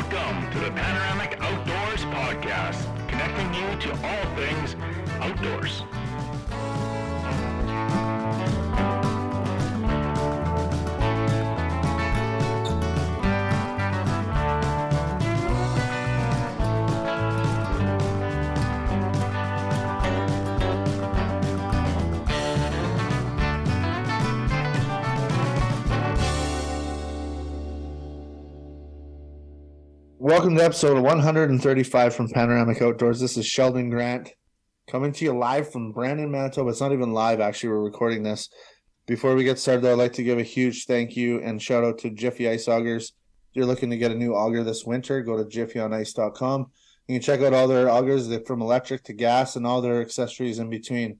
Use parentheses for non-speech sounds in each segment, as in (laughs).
Welcome to the Panoramic Outdoors Podcast, connecting you to all things outdoors. Welcome to episode 135 from Panoramic Outdoors. This is Sheldon Grant coming to you live from Brandon, Manitoba. It's not even live, actually. We're recording this. Before we get started, though, I'd like to give a huge thank you and shout out to Jiffy Ice Augers. If you're looking to get a new auger this winter, go to jiffyonice.com. You can check out all their augers from electric to gas and all their accessories in between.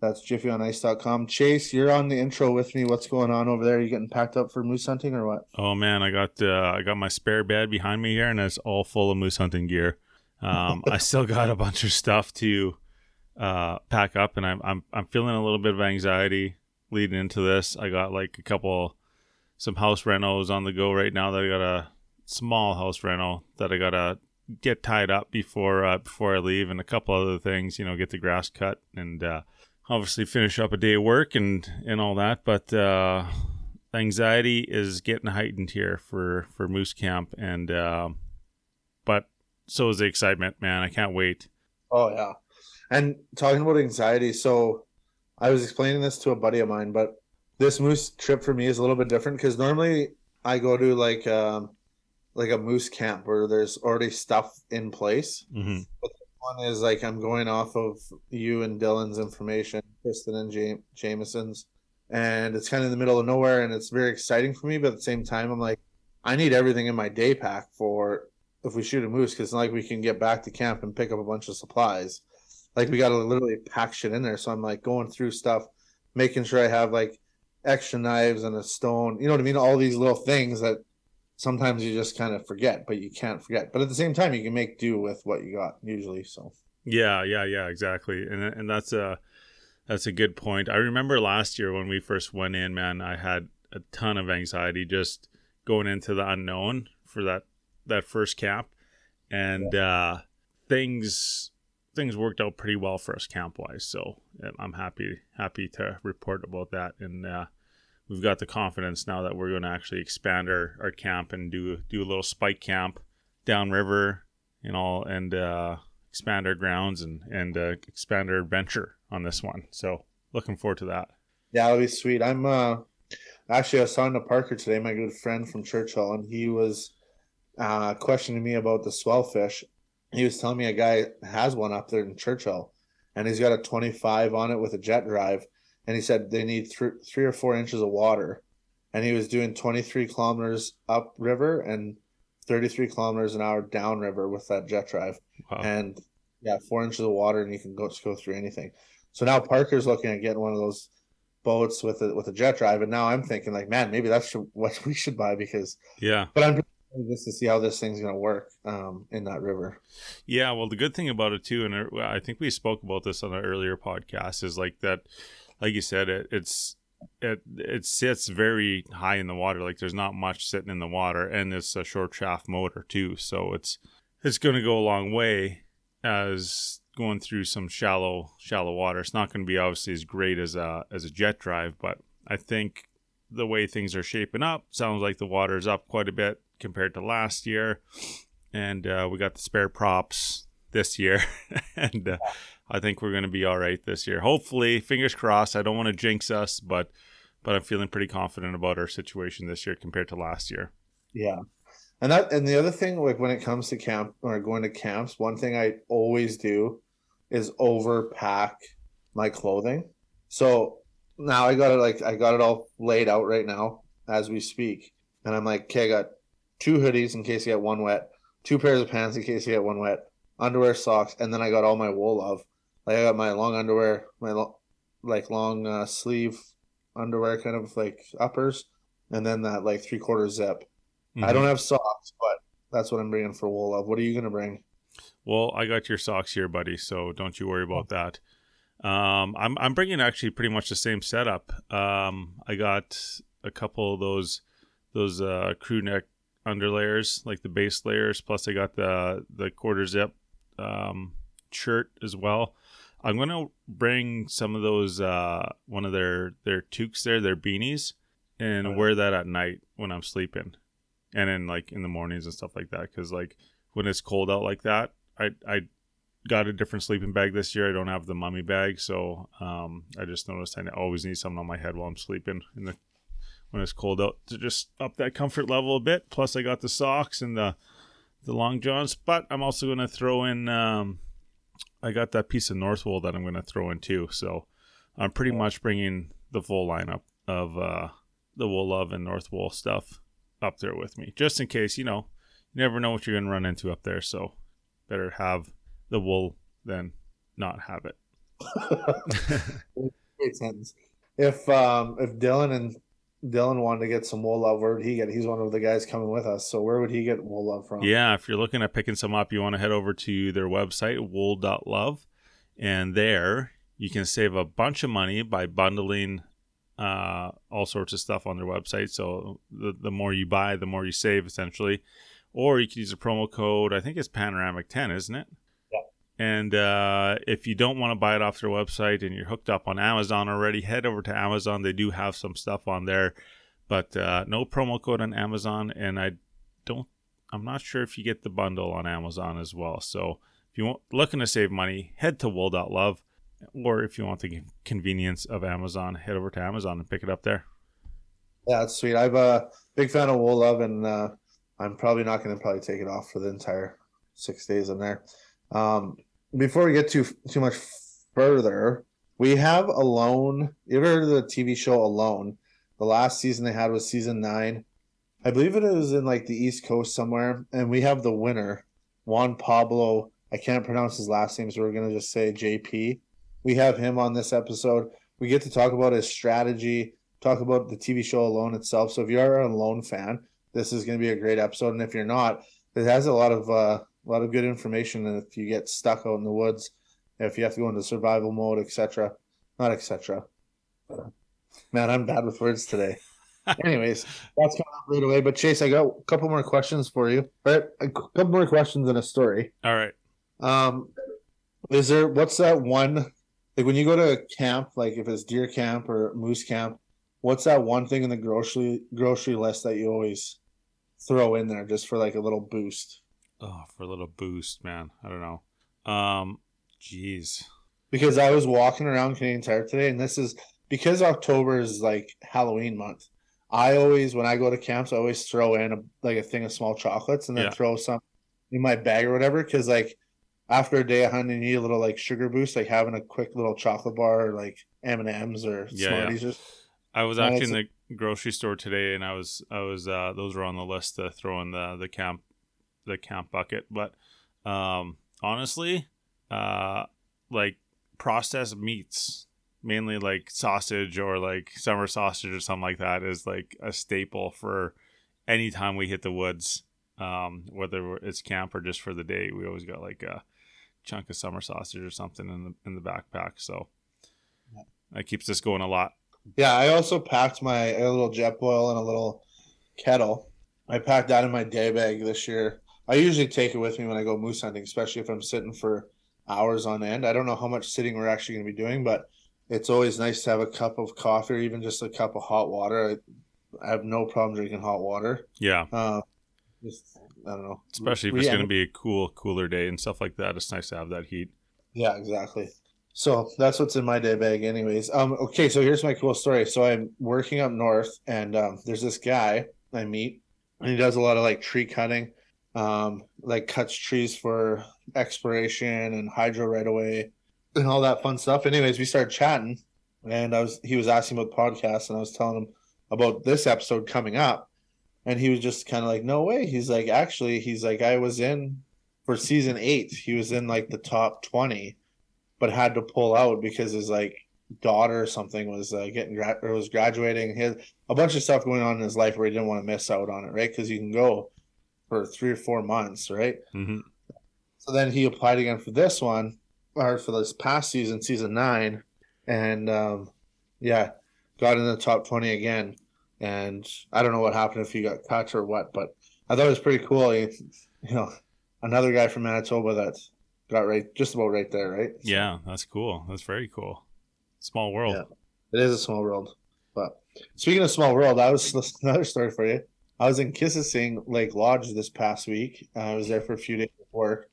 That's jiffyonice.com. Chase, you're on the intro with me. What's going on over there? You getting packed up for moose hunting or what? Oh man, I got uh, I got my spare bed behind me here, and it's all full of moose hunting gear. Um, (laughs) I still got a bunch of stuff to uh, pack up, and I'm I'm I'm feeling a little bit of anxiety leading into this. I got like a couple some house renos on the go right now. That I got a small house rental that I gotta get tied up before uh, before I leave, and a couple other things. You know, get the grass cut and. Obviously finish up a day of work and and all that but uh anxiety is getting heightened here for for moose camp and uh, but so is the excitement man i can't wait Oh yeah. And talking about anxiety, so I was explaining this to a buddy of mine, but this moose trip for me is a little bit different because normally I go to like um like a moose camp where there's already stuff in place. mm-hmm. One is like I'm going off of you and Dylan's information, Kristen and Jam- Jameson's, and it's kind of in the middle of nowhere, and it's very exciting for me. But at the same time, I'm like, I need everything in my day pack for if we shoot a moose, because like we can get back to camp and pick up a bunch of supplies. Like we got to literally pack shit in there. So I'm like going through stuff, making sure I have like extra knives and a stone. You know what I mean? All these little things that sometimes you just kind of forget, but you can't forget. But at the same time, you can make do with what you got usually. So. Yeah yeah yeah exactly. And and that's a that's a good point. I remember last year when we first went in man i had a ton of anxiety just going into the unknown for that that first camp. And uh things things worked out pretty well for us camp wise so i'm happy happy to report about that. And uh we've got the confidence now that we're going to actually expand our, our camp and do do a little spike camp downriver and all and uh expand our grounds and and uh, expand our adventure on this one so looking forward to that yeah, that'll be sweet. I'm uh actually I was talking to Parker today, my good friend from Churchill, and he was uh questioning me about the swellfish. He was telling me a guy has one up there in Churchill, and he's got a 25 on it with a jet drive, and he said they need th- three or four inches of water, and he was doing 23 kilometers up river and 33 kilometers an hour down river with that jet drive, wow. and yeah, four inches of water, and you can go go through anything. So now Parker's looking at getting one of those boats with a with a jet drive, and now I'm thinking like, man, maybe that's (laughs) what we should buy because. yeah But I'm just to see how this thing's gonna work um, in that river. Yeah, well, the good thing about it too, and uh, I think we spoke about this on an earlier podcast, is like that, like you said, it, it's it it sits very high in the water. Like there's not much sitting in the water, and it's a short shaft motor too, so it's it's going to go a long way as going through some shallow shallow water. It's not going to be obviously as great as a as a jet drive, but I think the way things are shaping up sounds like the water is up quite a bit compared to last year and uh, we got the spare props this year (laughs) and uh, i think we're going to be all right this year hopefully fingers crossed i don't want to jinx us but but i'm feeling pretty confident about our situation this year compared to last year Yeah. And that and the other thing, like when it comes to camp or going to camps, one thing I always do is overpack my clothing. So now I got it like I got it all laid out right now as we speak. And I'm like, okay, I got two hoodies in case you get one wet, two pairs of pants in case you get one wet, underwear, socks, and then I got all my wool love. Like I got my long underwear, my lo- like long uh, sleeve underwear, kind of like uppers, and then that like three quarter zip. I don't have socks, but that's what I'm bringing for wool love. What are you gonna bring? Well, I got your socks here, buddy. So don't you worry about that. Um, I'm I'm bringing actually pretty much the same setup. Um, I got a couple of those those uh, crew neck underlayers, like the base layers. Plus, I got the the quarter zip um, shirt as well. I'm gonna bring some of those uh, one of their their toques there, their beanies, and Right. wear that at night when I'm sleeping, and then like in the mornings and stuff like that. Because like when it's cold out like that, I I got a different sleeping bag this year. I don't have the mummy bag, so um, I just noticed I always need something on my head while I'm sleeping in the when it's cold out to just up that comfort level a bit. Plus, I got the socks and the the long johns, but I'm also going to throw in. Um, I got that piece of North wool that I'm going to throw in too. So I'm pretty much bringing the full lineup of uh, the wool love and North wool stuff up there with me, just in case. You know, you never know what you're going to run into up there. So better have the wool than not have it. (laughs) Great sentence. If um if Dylan and Dylan wanted to get some wool love, where would he get? He's one of the guys coming with us. So where would he get wool love from? Yeah, if you're looking at picking some up, you want to head over to their website, wool.love. And there you can save a bunch of money by bundling uh, all sorts of stuff on their website. So the, the more you buy, the more you save, essentially. Or you can use a promo code, I think it's Panoramic 10, isn't it? And uh, if you don't want to buy it off their website and you're hooked up on Amazon already, head over to Amazon. They do have some stuff on there, but uh, no promo code on Amazon. And I don't I'm not sure if you get the bundle on Amazon as well. So if you want looking to save money, head to wool.love. Or if you want the convenience of Amazon, head over to Amazon and pick it up there. Yeah, that's sweet. I'm a big fan of wool love, and uh, I'm probably not going to probably take it off for the entire six days in there. Um, before we get too too much further, we have Alone. You ever heard of the TV show Alone? The last season they had was season nine. I believe it was in like the East Coast somewhere, and we have the winner, Juan Pablo. I can't pronounce his last name, so we're gonna just say JP. We have him on this episode. We get to talk about his strategy, talk about the TV show Alone itself. So if you are a Alone fan, this is to be a great episode. And if you're not, it has a lot of uh, a lot of good information. And if you get stuck out in the woods, if you have to go into survival mode, etc., not etc. Man, I'm bad with words today. (laughs) Anyways, that's coming up right away. But Chase, I got a couple more questions for you. Right, a couple more questions and a story. All right. Um, is there what's that one like when you go to a camp, like if it's deer camp or moose camp, what's that one thing in the grocery grocery list that you always throw in there just for like a little boost? Oh, for a little boost, man. I don't know. Um, jeez. Because I was walking around Canadian Tire today, and this is because October is like Halloween month. I always, when I go to camps, I always throw in a like a thing of small chocolates and then Yeah. throw some in my bag or whatever. Because like after a day of hunting, you need a little like sugar boost, like having a quick little chocolate bar or like M and M's or Yeah, Smarties. Or, I was actually in the grocery store today, and I was I was uh, those were on the list to throw in the the camp the camp bucket. But um, honestly, uh, like processed meats, mainly like sausage or like summer sausage or something like that, is like a staple for any time we hit the woods. Um, whether it's camp or just for the day, we always got like a chunk of summer sausage or something in the in the backpack. So that keeps us going a lot. yeah, I also packed my a little Jetboil and a little kettle. I packed that in my day bag this year. I usually take it with me when I go moose hunting, especially if I'm sitting for hours on end. I don't know how much sitting we're actually going to be doing, but it's always nice to have a cup of coffee or even just a cup of hot water. I, I have no problem drinking hot water. Yeah. Uh, just I don't know, especially if it's going to be a cool, cooler day and stuff like that. It's nice to have that heat. Yeah, exactly. So that's what's in my day bag, anyways. Um, okay, so here's my cool story. So I'm working up north, and um, there's this guy I meet, and he does a lot of like tree cutting, um, like cuts trees for exploration and hydro right away, and all that fun stuff. Anyways, we started chatting, and I was he was asking about podcasts, and I was telling him about this episode coming up, and he was just kind of like, "No way." He's like, "Actually, he's like, I was in for season eight. He was in like the top twenty." but had to pull out because his like daughter or something was uh, getting gra- or was graduating. He had a bunch of stuff going on in his life where he didn't want to miss out on it, right? Because you can go for three or four months, right? hmm So then he applied again for this one or for this past season, season nine, and um, yeah, got in the top twenty again. And I don't know what happened if he got cut or what, but I thought it was pretty cool. You, you know, another guy from Manitoba that got right just about right there, right? So, Yeah, that's cool. That's very cool. Small world. Yeah. it is a small world. But speaking of small world, I was (laughs) another story for you. I was in Kississing Lake Lodge this past week. Uh, I was there for a few days of work,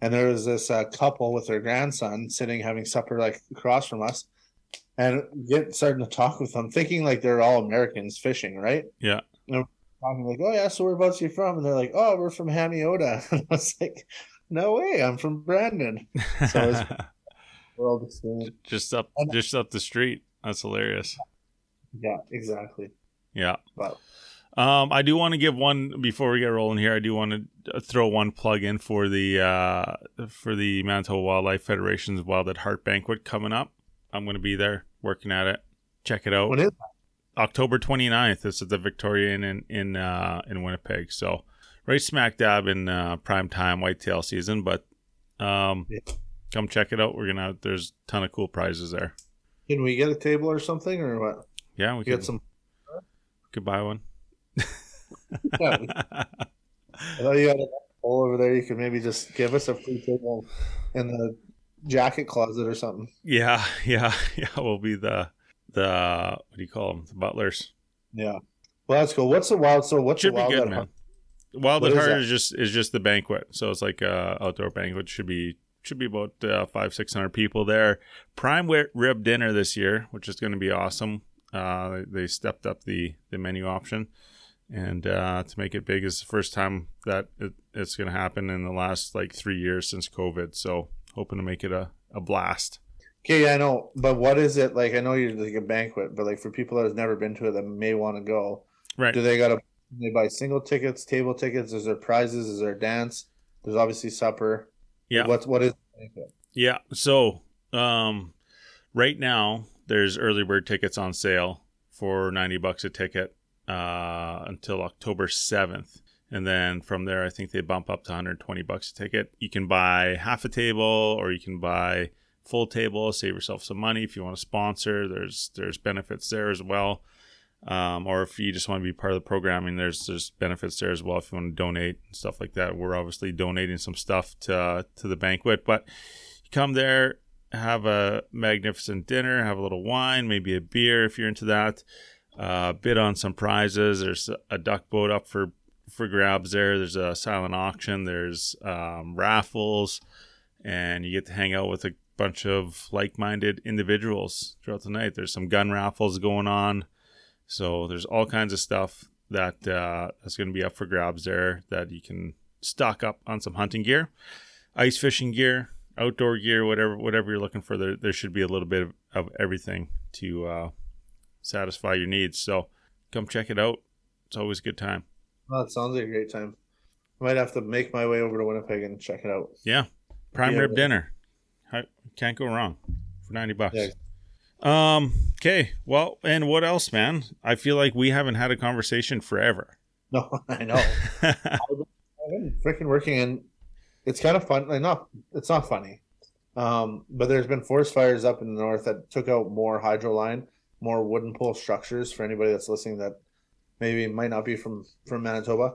and there was this uh, couple with their grandson sitting having supper like across from us, and get starting to talk with them, thinking like they're all Americans fishing, right? Yeah. And talking like, oh yeah, so whereabouts are you from? And they're like, oh, we're from Hamiota. (laughs) And I was like, no way, I'm from Brandon. So it's (laughs) world just up And- just up the street. That's hilarious. Yeah, exactly. Yeah. But Um, I do want to give one before we get rolling here. I do want to throw one plug in for the uh, for the Manitoba Wildlife Federation's Wild at Heart banquet coming up. I'm going to be there working at it. Check it out. when is October 29th. It's at the Victorian in in uh, in Winnipeg. So right smack dab in uh, prime time whitetail season. But um, Yeah. come check it out. We're gonna there's a ton of cool prizes there. Can we get a table or something, or what? Yeah, we We could, get some. could buy one. Yeah, I thought you had a hole over there. You could maybe just give us a free table in the jacket closet or something. Yeah, yeah, yeah. We'll be the the what do you call them? The butlers. Yeah. Well, that's cool. What's the wild? So what's Should the be wild? good, at man. Heart? Wild What at is Heart is just is just the banquet. So it's like a outdoor banquet. Should be should be about uh, five six hundred people there. Prime rib dinner this year, which is going to be awesome. Uh, they stepped up the the menu option, and uh, to make it big is the first time that it, it's going to happen in the last like three years since COVID. So hoping to make it a, a blast. Okay, yeah, I know. But what is it like? I know you're like a banquet, but like for people that have never been to it that may want to go, Right. do they got to they buy single tickets, table tickets? Is there prizes? Is there a dance? There's obviously supper. Yeah. What's what is the banquet? Yeah. So, um, right now there's early bird tickets on sale for 90 bucks a ticket uh, until October 7th. And then from there, I think they bump up to 120 bucks a ticket. You can buy half a table or you can buy full table, save yourself some money if you want to sponsor. There's there's benefits there as well. Um, or if you just want to be part of the programming, there's there's benefits there as well if you want to donate and stuff like that. We're obviously donating some stuff to uh, to the banquet, but you come there, have a magnificent dinner, have a little wine, maybe a beer if you're into that. Uh, bid on some prizes. There's a duck boat up for for grabs there. There's a silent auction. There's um, raffles, and you get to hang out with a bunch of like-minded individuals throughout the night. There's some gun raffles going on. So there's all kinds of stuff that uh, that's going to be up for grabs there that you can stock up on some hunting gear, ice fishing gear, outdoor gear, whatever whatever you're looking for. There there should be a little bit of, of everything to uh, satisfy your needs. So come check it out. It's always a good time. Well, it sounds like a great time. I might have to make my way over to Winnipeg and check it out. Yeah, prime Yeah, rib dinner. I, can't go wrong for ninety bucks. Yeah. Um. Okay. Well, and what else, man? I feel like we haven't had a conversation forever. (laughs) No, I know. (laughs) I've been freaking working and it's kind of fun. Like not, it's not funny. Um, but there's been forest fires up in the north that took out more hydro line, more wooden pole structures. For anybody that's listening, that maybe might not be from from Manitoba.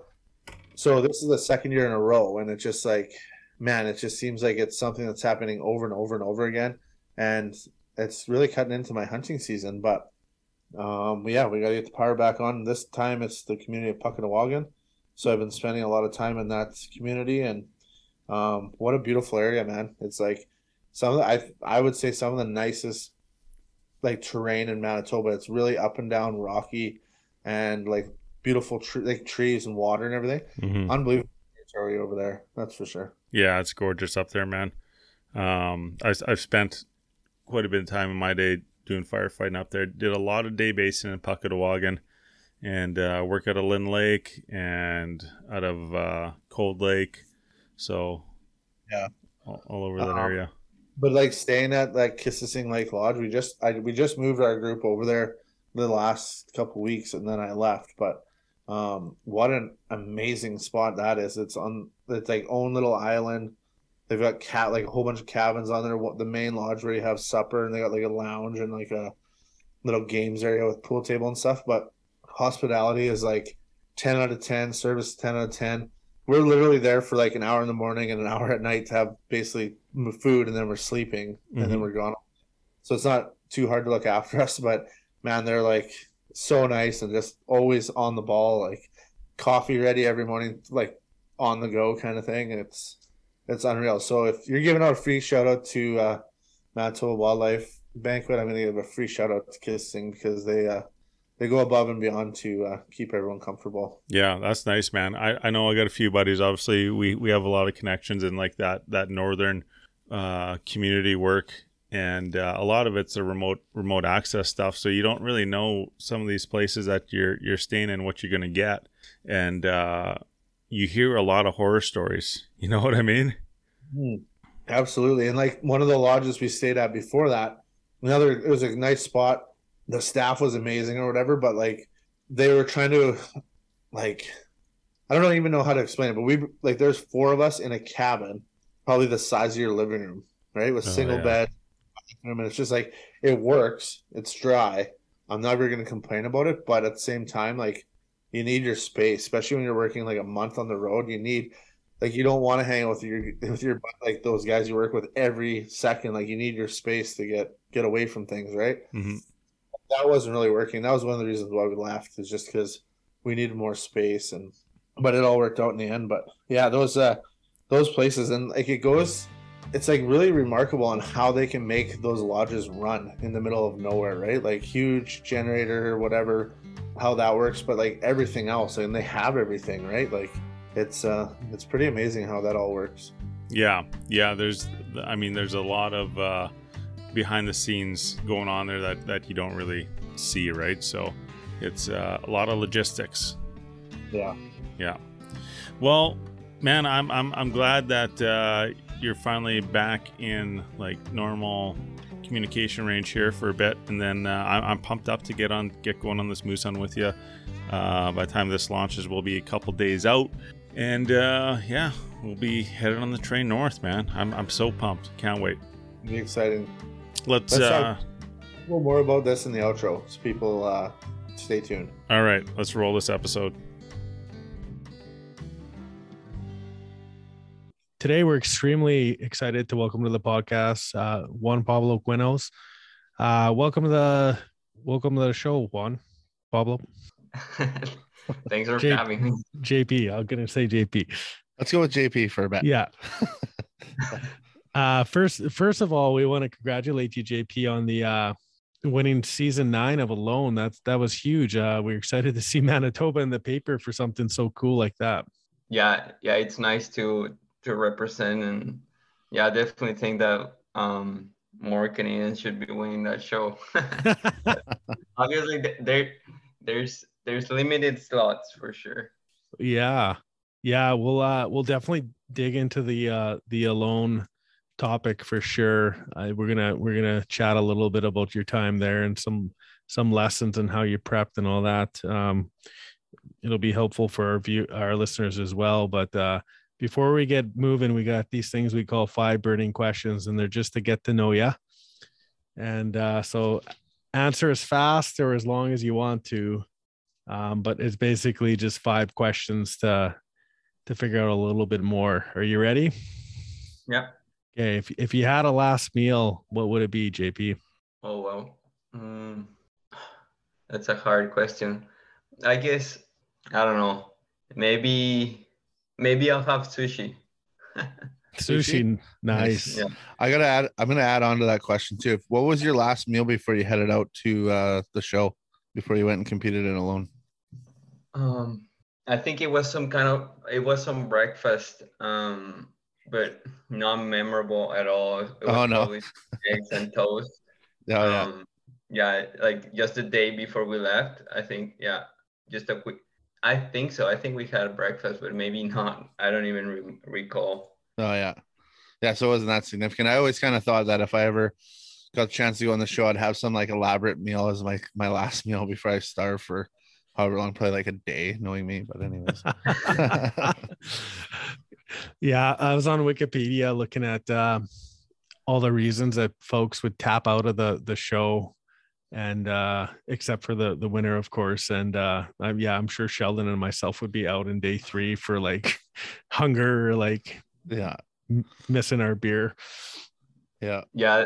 So this is the second year in a row, and it's just like, man, it just seems like it's something that's happening over and over and over again, and it's really cutting into my hunting season. But um, yeah, we got to get the power back on. This time it's the community of Pukatawagan. So I've been spending a lot of time in that community, and um, what a beautiful area, man! It's like some of the, I I would say some of the nicest like terrain in Manitoba. It's really up and down, rocky, and like beautiful tre- like trees and water and everything. Mhm. Unbelievable territory over there. That's for sure. Yeah, it's gorgeous up there, man. Um, I, I've spent quite a bit of time in my day doing firefighting up there. Did a lot of day basing in Pukatawagan and uh, work out of Lynn Lake and out of uh, Cold Lake. So, Yeah. all, all over that Um, area. But like staying at like Kississing Lake Lodge, we just I we just moved our group over there the last couple weeks, and then I left. But um, what an amazing spot that is! It's on it's like own little island. They've got cat like a whole bunch of cabins on there. What the main lodge where you have supper, and they got like a lounge and like a little games area with pool table and stuff. But hospitality is like 10 out of 10, service 10 out of 10. We're literally there for like an hour in the morning and an (laughs) hour at night to have basically food and then we're sleeping and then Mhm. we're gone. So it's not too hard to look after (laughs) us, but man, they're like so nice and just always on the ball, like coffee ready every morning, like on the go kind of thing. It's it's unreal. So if you're giving out a free shout out to uh, Manitoba Wildlife Banquet, I'm going to give a free shout out to Kissing because they uh, they go above and beyond to uh, keep everyone comfortable. Yeah, that's nice, man. I, I know I got a few buddies. Obviously, we, we have a lot of connections in like that that northern uh, community work, and uh, a lot of it's a remote remote access stuff. So you don't really know some of these places that you're you're staying in what you're gonna get, and uh, you hear a lot of horror stories. (laughs) You know what I mean? Absolutely. And like one of the lodges we stayed at before that, another it was a nice spot. The staff was amazing or whatever, but like they were trying to like I don't even know how to explain it, but we like there's four of us in a cabin, probably the size of your living room, right? With Oh, single yeah. bed. And it's just like it works. It's dry. I'm never gonna complain about it, but at the same time, like you need your space, especially when you're working like a month on the road. You need like you don't want to hang out with your (laughs) with your like those guys you work with every second. Like you need your space to get get away from things, right? hmm That wasn't really working. That was one of the reasons why we left. Is just because we needed more space, and but it all worked out in the end. But yeah, those uh those places and like it goes. It's like really remarkable on how they can make those lodges run in the middle of nowhere, right? Like huge generator, whatever, how that works, but like everything else, and they have everything, right? Like it's uh it's pretty amazing how that all works. Yeah, yeah. There's, I mean, there's a lot of uh, behind the scenes going on there that that you don't really see, right? So it's uh, a lot of logistics. Yeah. Yeah. Well, man, I'm I'm I'm glad that uh, you're finally back in like normal communication range here for a bit, and then uh, I'm, I'm pumped up to get on get going on this moose hunt with you. Uh, by the time this launches, we'll be a couple days out, and uh, yeah, we'll be headed on the train north, man. I'm I'm so pumped. Can't wait. Be exciting. Let's. Let's uh, talk- A little more about this in the outro, so people uh stay tuned. all right, let's roll this episode. Today, we're extremely excited to welcome to the podcast uh, Juan Pablo Quinos. Uh, welcome to the welcome to the show, Juan Pablo (laughs) Thanks for Jake. having me. JP. I'm gonna say JP. Let's go with JP for a bit. Yeah. (laughs) uh, first, first of all, we want to congratulate you, JP, on the uh, winning season nine of Alone. That's that was huge. Uh, we're excited to see (laughs) Manitoba in the paper for something so cool like that. Yeah, yeah, it's nice to to represent and yeah, I definitely think that um more Canadians should be winning that show. (laughs) Obviously, there there's there's limited slots for sure. Yeah. Yeah, we'll uh we'll definitely dig into the uh the alone topic for sure. Uh, we're gonna we're gonna chat a little bit about your time there and some some lessons and how you prepped and all that. Um it'll be helpful for our view our listeners as well. But uh before we get moving, we got these things we call five burning questions, and they're just to get to know you. And uh so answer as fast or as long as you want to um, but it's basically just five questions to to figure out a little bit more. Are you ready? Yeah. Okay. If if you had a last meal, what would it be, JP? Oh well. Mm, that's a hard question. I guess I don't know. Maybe maybe I'll have sushi. (laughs) Sushi. Nice. Yeah. I gotta add. I'm gonna add on to that question too. What was your last meal before you headed out to uh, the show? Before you went and competed in alone? Um, I think it was some kind of it was some breakfast, um, but not memorable at all. It was Oh, no. eggs and toast. (laughs) Yeah. Um, yeah, like just the day before we left. I think yeah, just a quick. I think so. I think we had breakfast, but maybe not. I don't even re- recall. Oh yeah. Yeah. So it wasn't that significant. I always kind of thought that if I ever got a chance to go on the show, I'd have some like elaborate meal as my my last (laughs) meal before I starve for however long, probably like a day, knowing me. But anyways. (laughs) yeah, I was on Wikipedia looking at uh, all the reasons that folks would tap out of the the show, and uh except for the the winner of course and uh I'm, yeah i'm sure sheldon and myself would be out in day three for like (laughs) hunger or like Yeah. m- missing our beer Yeah. Yeah,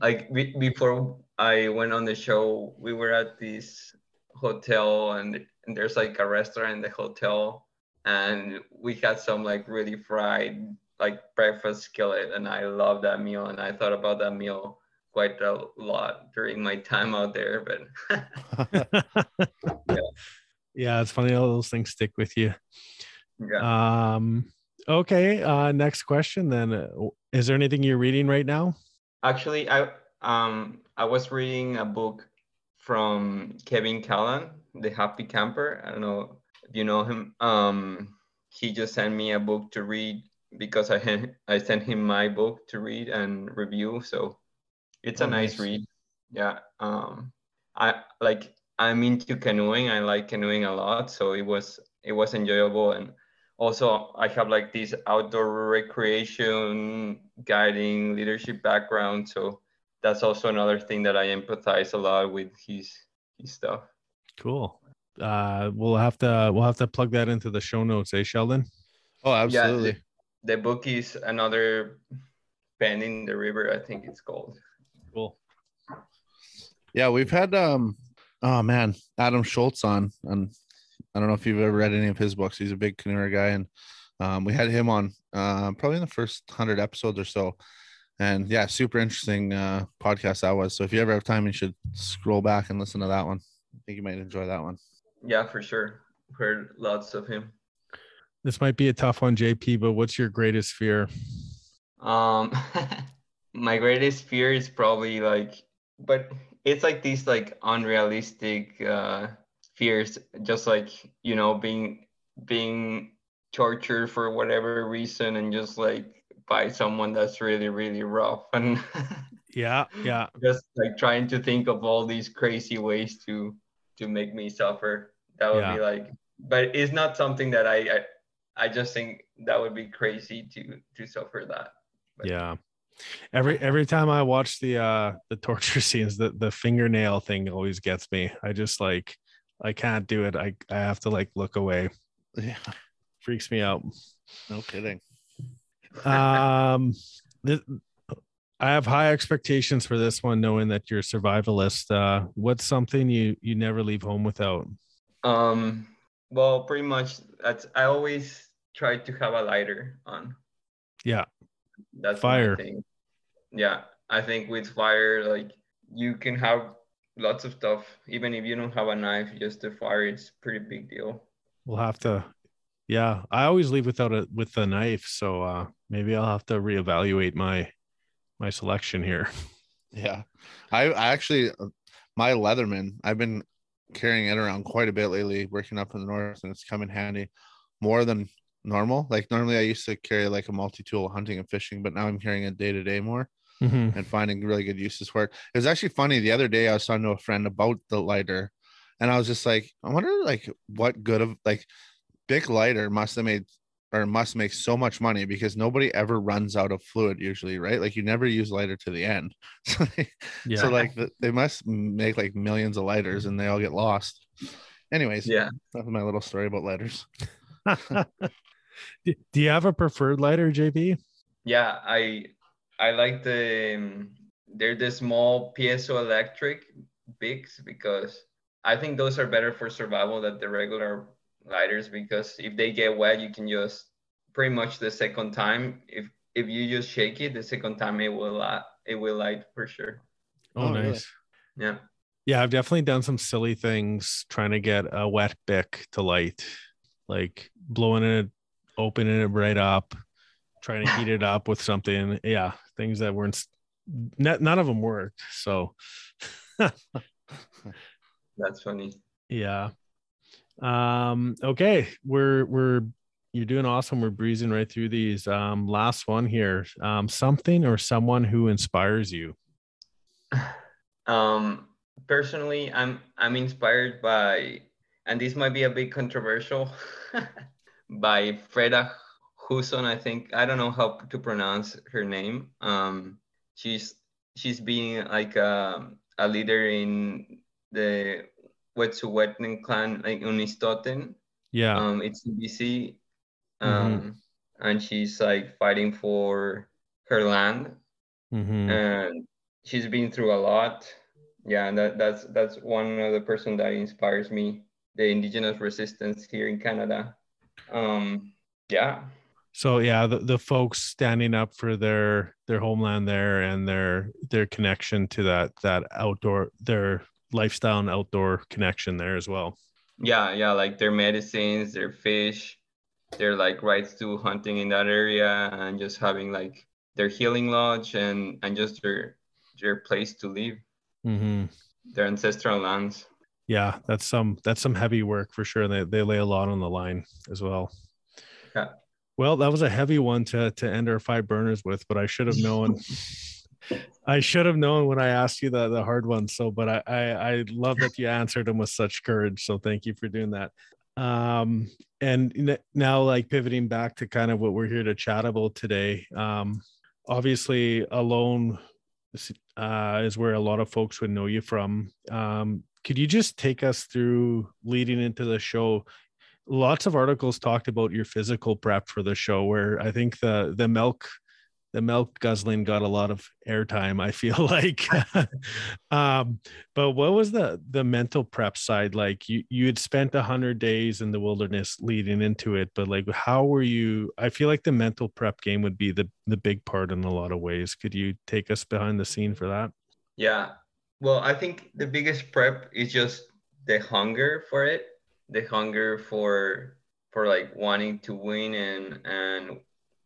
like be- before I went on the show, we were at this hotel and, and there's like a restaurant in the hotel and we had some like really fried like breakfast skillet and I love that meal and I thought about that meal quite a lot during my time out there but (laughs) yeah yeah, it's funny how those things stick with you yeah um okay uh next question then is there anything you're reading right now Actually, I um I was reading a book from Kevin Callan, The Happy Camper. I don't know if you know him. Um, he just sent me a book to read because I had, (laughs) I sent him my book to read and review. So it's a Oh, nice nice. read. Yeah. Um, I like I'm into canoeing. I like canoeing a lot, so it was it was enjoyable and also i have like this outdoor recreation guiding leadership background so that's also another thing that i empathize a lot with his his stuff cool uh we'll have to we'll have to plug that into the show notes eh sheldon Oh, Yeah, absolutely. the book is another pen in the river i think it's called cool Yeah, we've had um oh man, Adam Shoalts on and I don't know if you've ever read any of his books. He's a big canoeer guy and um we had him on uh probably in the first 100 episodes or so. And yeah, super interesting uh podcast that was. So if you ever have time you should scroll back and listen to that one. I think you might enjoy that one. yeah for sure heard lots of him this might be a tough one jp but what's your greatest fear Um, (laughs) my greatest fear is probably like, but it's like these like unrealistic uh, fears, just like you know being being tortured for whatever reason and just like by someone that's really really rough (laughs) and yeah yeah just like trying to think of all these crazy ways to to make me suffer. That would be like, but it's not something that I, I I just think that would be crazy to to suffer that. But- yeah every every time i watch the uh the torture (laughs) scenes the the fingernail thing always gets me. I just like i can't do it. I i have to like look away. Yeah, freaks me out. No kidding. um this, i have high expectations for this one knowing that you're a survivalist. Uh what's something you you never leave home without? Um, well, pretty much that's I always try to have a lighter on. yeah That's Fire. thing. Yeah, I think with fire, like you can have lots of stuff, even if you don't have a knife, just the fire it's pretty big deal. we'll have to yeah i always leave without a with a knife so uh maybe i'll have to reevaluate my my selection here (laughs) Yeah. I, I actually my Leatherman, I've been carrying it around quite a bit lately, working up in the north, and it's come in handy more than normal. Like normally I used to carry like a multi-tool hunting and fishing, but now I'm carrying it day to day more Mhm. and finding really good uses for it. It was actually funny the other day I was talking to a friend about the lighter, and I was just like, I wonder like what good of like big lighter must have made or must make so much money because nobody ever runs out of fluid usually, right? Like you never use lighter to the end. So, they- yeah so like they must make like millions of lighters and they all get lost. Anyways, Yeah. that's my little story about lighters. (laughs) (laughs) do do you have a preferred lighter JP? Yeah, I I like the um, they're the small piezoelectric Bics because I think those are better for survival than the regular lighters because if they get wet, you can just pretty much the second time if if you just shake it, the second time it will light it will light for sure. oh, Oh, really? nice Yeah. Yeah, I've definitely done some silly things trying to get a wet bic to light, like blowing it, opening it right up, trying to heat it up with something. Yeah, things that weren't, s- n- none of them worked. So, (laughs) That's funny. yeah. Um, okay, we're we're you're doing awesome. We're breezing right through these. Um, last one here. Um, something or someone who inspires you. (sighs) Um, personally, I'm I'm inspired by, and this might be a bit controversial, (laughs) by Freda Huson. I think I don't know how to pronounce her name. Um, she's she's been like a, a leader in the Wet'suwet'en clan, like Unistoten. Yeah. Um, it's in BC. Um, and she's like fighting for her land, Mhm. and she's been through a lot. Yeah, and that, that's that's one of the person that inspires me. The indigenous resistance here in Canada. Um, yeah, So yeah, the, the folks standing up for their their homeland there and their their connection to that that outdoor their lifestyle and outdoor connection there as well. yeah, yeah. Like their medicines, their fish, their like rights to hunting in that area, and just having like their healing lodge and and just their their place to live, Mm-hmm. their ancestral lands. Yeah, that's some that's some heavy work for sure. They they lay a lot on the line as well. Yeah. Well, that was a heavy one to to end our five burners with, but I should have known. (laughs) I should have known when I asked you the the hard one. So, but I I, I love that you answered them with such courage. So thank you for doing that. Um, and now like pivoting back to kind of what we're here to chat about today. Um, obviously, alone uh, is where a lot of folks would know you from. Um, could you just take us through leading into the show? Lots of articles talked about your physical prep for the show, where I think the the milk the milk guzzling got a lot of airtime. I feel (laughs) like, (laughs) um, but what was the the mental prep side like? You you had spent a hundred days in the wilderness leading into it, but like, how were you? I feel like the mental prep game would be the the big part in a lot of ways. Could you take us behind the scene for that? Yeah. Well, I think the biggest prep is just the hunger for it, the hunger for for like wanting to win and and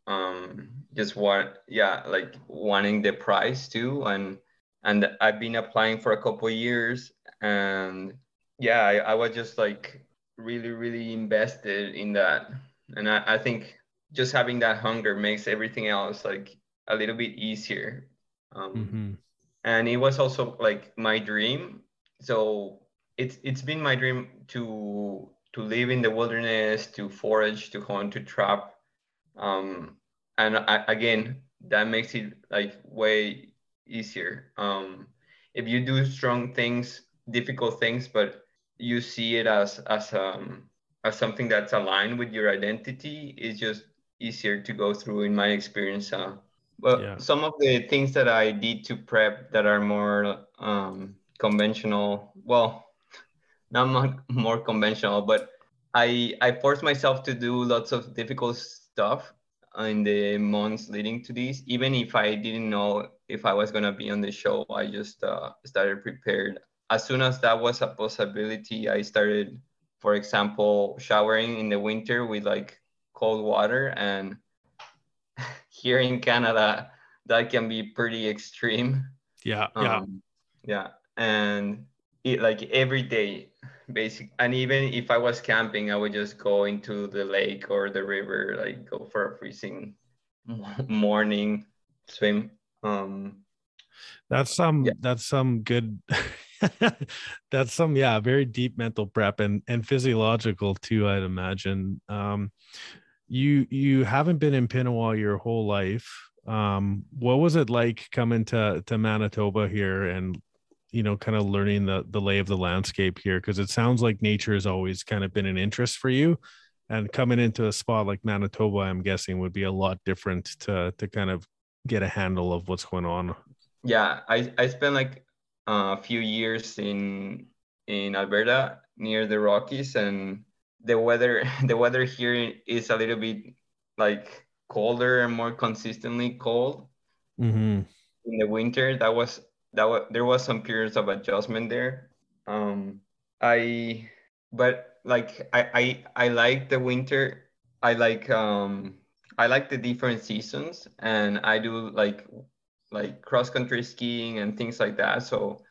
um just want yeah like wanting the prize too. And and I've been applying for a couple years and yeah I, I was just like really really invested in that. And I, I think just having that hunger makes everything else like a little bit easier. Um, Mm-hmm. And it was also like my dream. So it's it's been my dream to to live in the wilderness to forage to hunt to trap. Um and I, again that makes it like way easier. Um if you do strong things difficult things but you see it as as um as something that's aligned with your identity it's just easier to go through in my experience uh, well, Yeah. some of the things that I did to prep that are more um, conventional, well, not more, more conventional, but I I forced myself to do lots of difficult stuff in the months leading to this. Even if I didn't know if I was gonna be on the show, I just uh, started prepared. As soon as that was a possibility, I started, for example, showering in the winter with like cold water and here in Canada, that can be pretty extreme. Yeah, yeah, Um, yeah. And it like every day, basic. And even if I was camping, I would just go into the lake or the river, like go for a freezing (laughs) morning swim. Um, that's some Yeah. that's some good. (laughs) that's some yeah, very deep mental prep and and physiological too. I'd imagine. Um, you you haven't been in Pinawa your whole life. Um, what was it like coming to to Manitoba here and you know kind of learning the the lay of the landscape here because it sounds like nature has always kind of been an interest for you and coming into a spot like Manitoba I'm guessing would be a lot different to to kind of get a handle of what's going on. yeah, I, I spent like a few years in in Alberta near the Rockies and the weather (laughs) the weather here is a little bit like colder and more consistently cold. Mm-hmm. in the winter that was that was there was some periods of adjustment there. Um i but like i i, I like the winter. I like um i like the different seasons and i do like like cross country skiing and things like that. So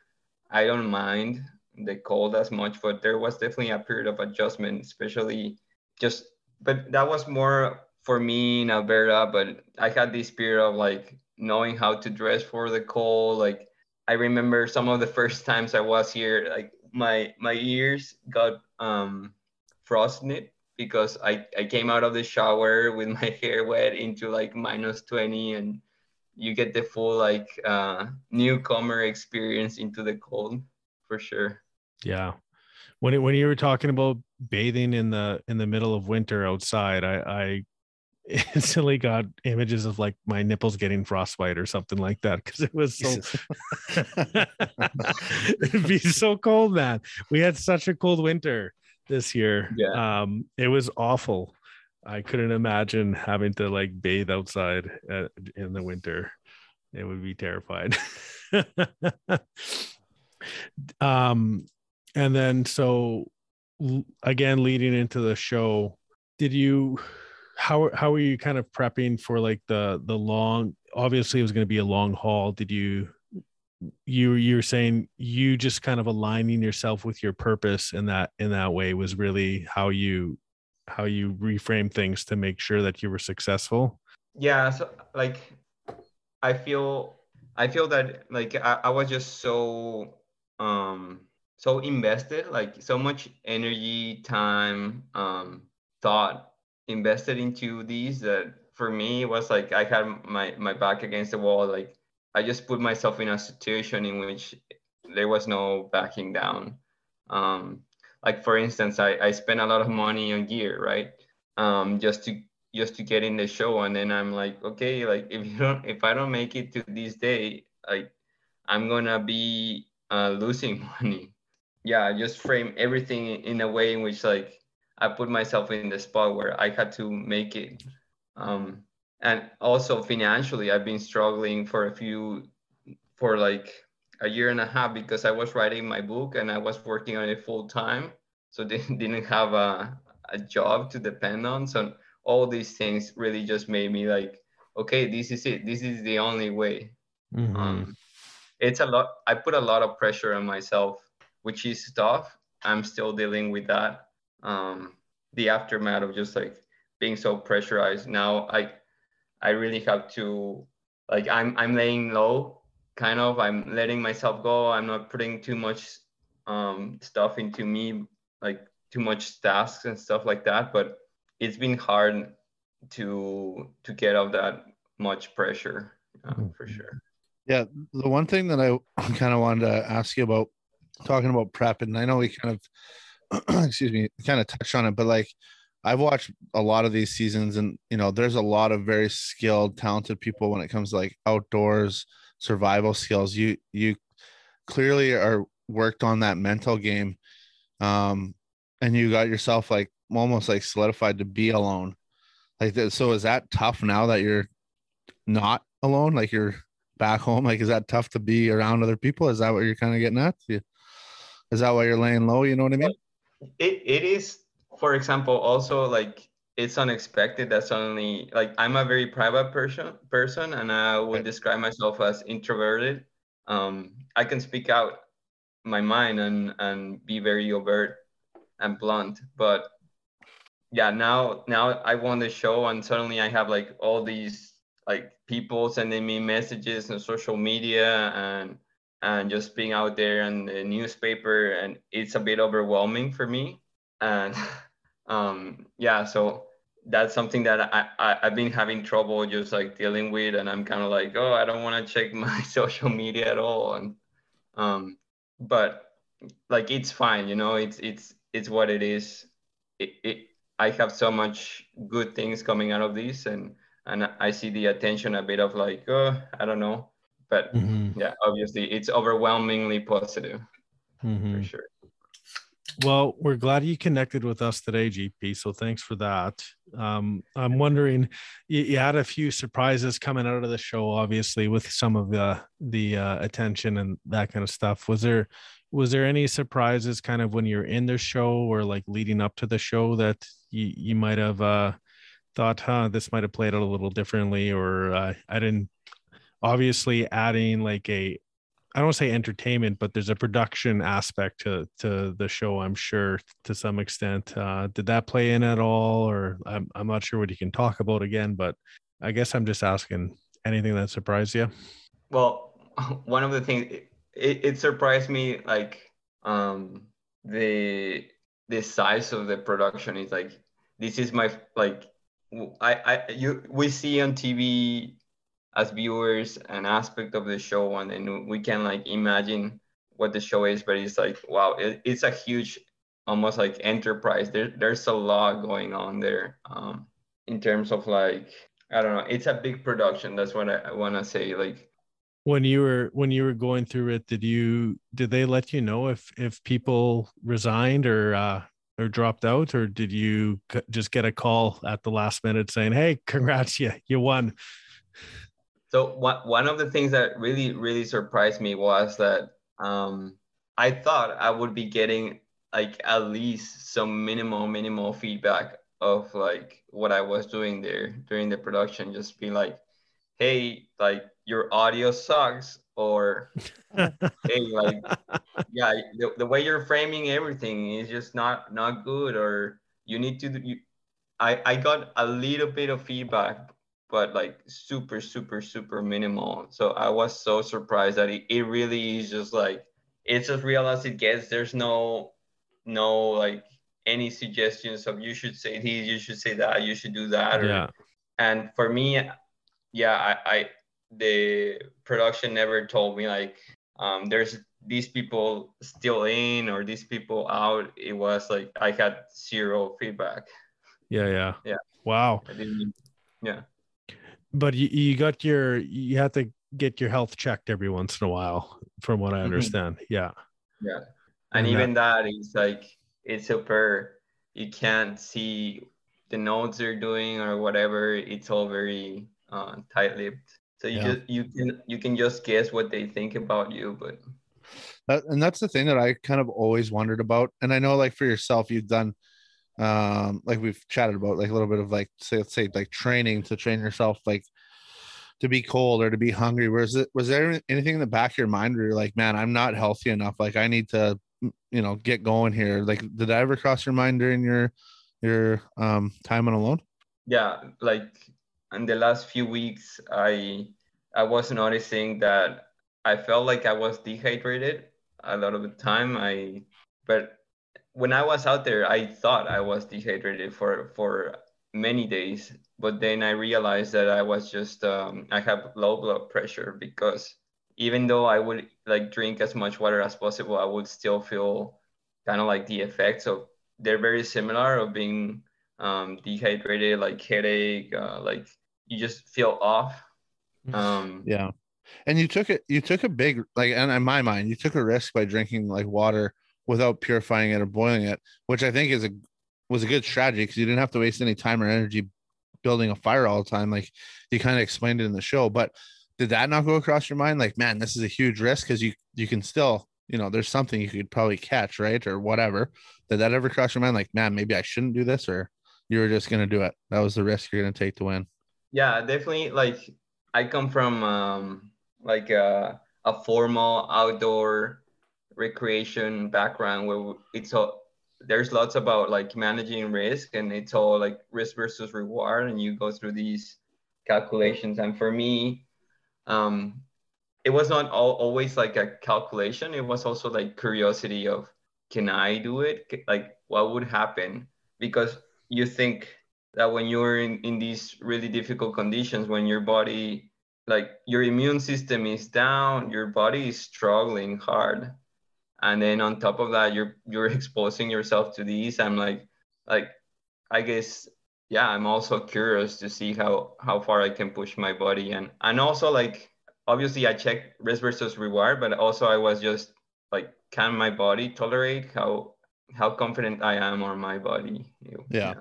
i don't mind the cold as much but there was definitely a period of adjustment especially just but that was more for me in alberta but i had this period of like knowing how to dress for the cold like i remember some of the first times i was here like my my ears got um frostnip because i i came out of the shower (laughs) with my hair wet into like minus 20 and you get the full like uh, newcomer experience into the cold for sure. Yeah. When it, when you were talking about bathing in the in the middle of winter outside, I I (laughs) instantly got images of like my nipples getting frostbite or something like that because it was so (laughs) it'd be so cold, man. We had such a cold winter this year. Yeah. Um, it was awful. I couldn't imagine having to like bathe outside at, in the winter. It would be terrified. (laughs) um, and then so again, leading into the show, did you? How how were you kind of prepping for like the the long? Obviously, it was going to be a long haul. Did you? You you're saying you just kind of aligning yourself with your purpose in that in that way was really how you how you reframe things to make sure that you were successful yeah so like i feel i feel that like i, I was just so um so invested like so much energy time um thought invested into these that for me it was like i had my my back against the wall like i just put myself in a situation in which there was no backing down. Um like for instance i i spent a lot of money on gear right? Um just to just to get in the show and then i'm like okay like if you don't if i don't make it to this day like i'm gonna be uh, losing (laughs) money yeah I just frame everything in a way in which like i put myself in the spot where i had to make it um and also financially i've been struggling for a few for like a year and a half because I was writing my book and I was working on it full time. So (laughs) they didn't have a, a job to depend on. So all these things really just made me like, okay, this is it. This is the only way. Mhm. Um, it's a lot. I put a lot of pressure on myself, which is tough. I'm still dealing with that. Um, the aftermath of just like being so pressurized. Now I, I really have to, like, I'm I'm laying low kind of i'm letting myself go i'm not putting too much um, stuff into me like too much tasks and stuff like that but it's been hard to to get out that much pressure uh, for sure Yeah, the one thing that I (laughs) kind of wanted to ask you about talking about prep, and I know we kind of, (clears throat) excuse me, kind of touched on it, but like I've watched a lot of these seasons, and you know, there's a lot of very skilled, talented people when it comes to like outdoors survival skills. You you clearly are worked on that mental game, um, and you got yourself like almost like solidified to be alone. Like that. So is that tough now that you're not alone? Like you're back home like is that tough to be around other people is that what you're kind of getting at is that why you're laying low? You know what i mean? It, it is for example also like it's unexpected that suddenly like i'm a very private person person and i would Right. describe myself as introverted. Um i can speak out my mind and and be very overt and blunt but yeah now now i won the show and suddenly i have like all these like people sending me messages on social media and and just being out there and the newspaper and it's a bit overwhelming for me. And (laughs) um yeah so that's something that I, I i've been having trouble just like dealing with and i'm kind of like oh i don't want to check (laughs) my social media at all and um but like it's fine you know it's it's it's what it is. It, it i have so much good things coming out of this and and i see the attention a bit of like oh i don't know but Mhm. yeah obviously it's overwhelmingly positive Mhm. for sure Well, we're glad you connected with us today, JP. So thanks for that. Um, I'm wondering, you, you had a few surprises coming out of the show, obviously, with some of the the uh, attention and that kind of stuff. Was there was there any surprises, kind of when you're in the show or like leading up to the show that you you might have uh, thought, huh, this might have played out a little differently, or uh, I didn't. Obviously, adding like a I don't say entertainment, but there's a production aspect to to the show. I'm sure to some extent. Uh, did that play in at all, or I'm I'm not sure what you can talk about again. But I guess I'm just asking anything that surprised you. well (laughs) one of the things it, it surprised me like um the the size of the production is like this is my like I I you we see on tv as viewers an aspect of the show and then we can like imagine what the show is but it's like wow it, it's a huge almost like enterprise. There, there's a lot going on there um, in terms of like i don't know it's a big production that's what i, I want to say like. When you were when you were going through it did you did they let you know if if people resigned or uh or dropped out or did you just get a call at the last minute saying hey congrats (laughs) you you won so one, one of the things that really really surprised me was that um i thought i would be getting like at least some minimal minimal feedback of like what i was doing there during the production. Just be like hey like your audio sucks or (laughs) hey like yeah the, the way you're framing everything is just not not good or you need to you, i i got a little bit of feedback but like super super super minimal. So i was so surprised that it, it really is just like it's as real as it gets. There's no no like any suggestions of you should say this you should say that you should do that or, yeah. And for me yeah I, I the production never told me like um, there's these people still in or these people out. It was like i had zero feedback. Yeah yeah. Yeah. wow. Yeah but you, you got your you have to get your health checked every once in a while from what i Mhm. understand yeah yeah And and that- even that is like it's super you can't see the notes they're doing or whatever it's all very uh, tight-lipped so you Yeah. just you can you can just guess what they think about you but That, and that's the thing that I kind of always wondered about. And I know, like for yourself, you've done, um, like we've chatted about, like a little bit of like, say, let's say, like training to train yourself, like to be cold or to be hungry. Was it was there anything in the back of your mind where you're like, man, I'm not healthy enough. Like I need to, you know, get going here. Like, did that ever cross your mind during your your um time on alone? yeah like in the last few weeks i i was noticing that i felt like i was dehydrated a lot of the time i but when i was out there i thought i was dehydrated for for many days but then i realized that i was just um, i have low blood pressure because even though i would like drink as much water as possible i would still feel kind of like the effects of they're very similar of being um, dehydrated, like headache, uh, like you just feel off. Um, Yeah. And you took it, you took a big, like, and in my mind, you took a risk by drinking like water without purifying it or boiling it, which I think is a, was a good strategy because you didn't have to waste any time or energy building a fire all the time. Like you kind of explained it in the show, but did that not go across your mind? Like, man, this is a huge risk because you, you can still, you know, there's something you could probably catch, right? Or whatever. Did that ever cross your mind? Like, man, maybe I shouldn't do this or you were just to do it. That was the risk you're to take to win. yeah, definitely. Like I come from um, like a, a formal outdoor recreation background where it's all there's lots about like managing risk and it's all like risk versus reward and you go through these calculations. And for me um it was not all, always like a calculation. It was also like curiosity of can i do it? Like what would happen? Because you think that when you're in, in these really difficult conditions when your body like your immune system is down your body is struggling hard and then on top of that you're you're exposing yourself to these. I'm like like i guess yeah i'm also curious to see how how far i can push my body. And and also like obviously i check risk versus reward but also i was just like can my body tolerate how how confident i am on my body? Yeah.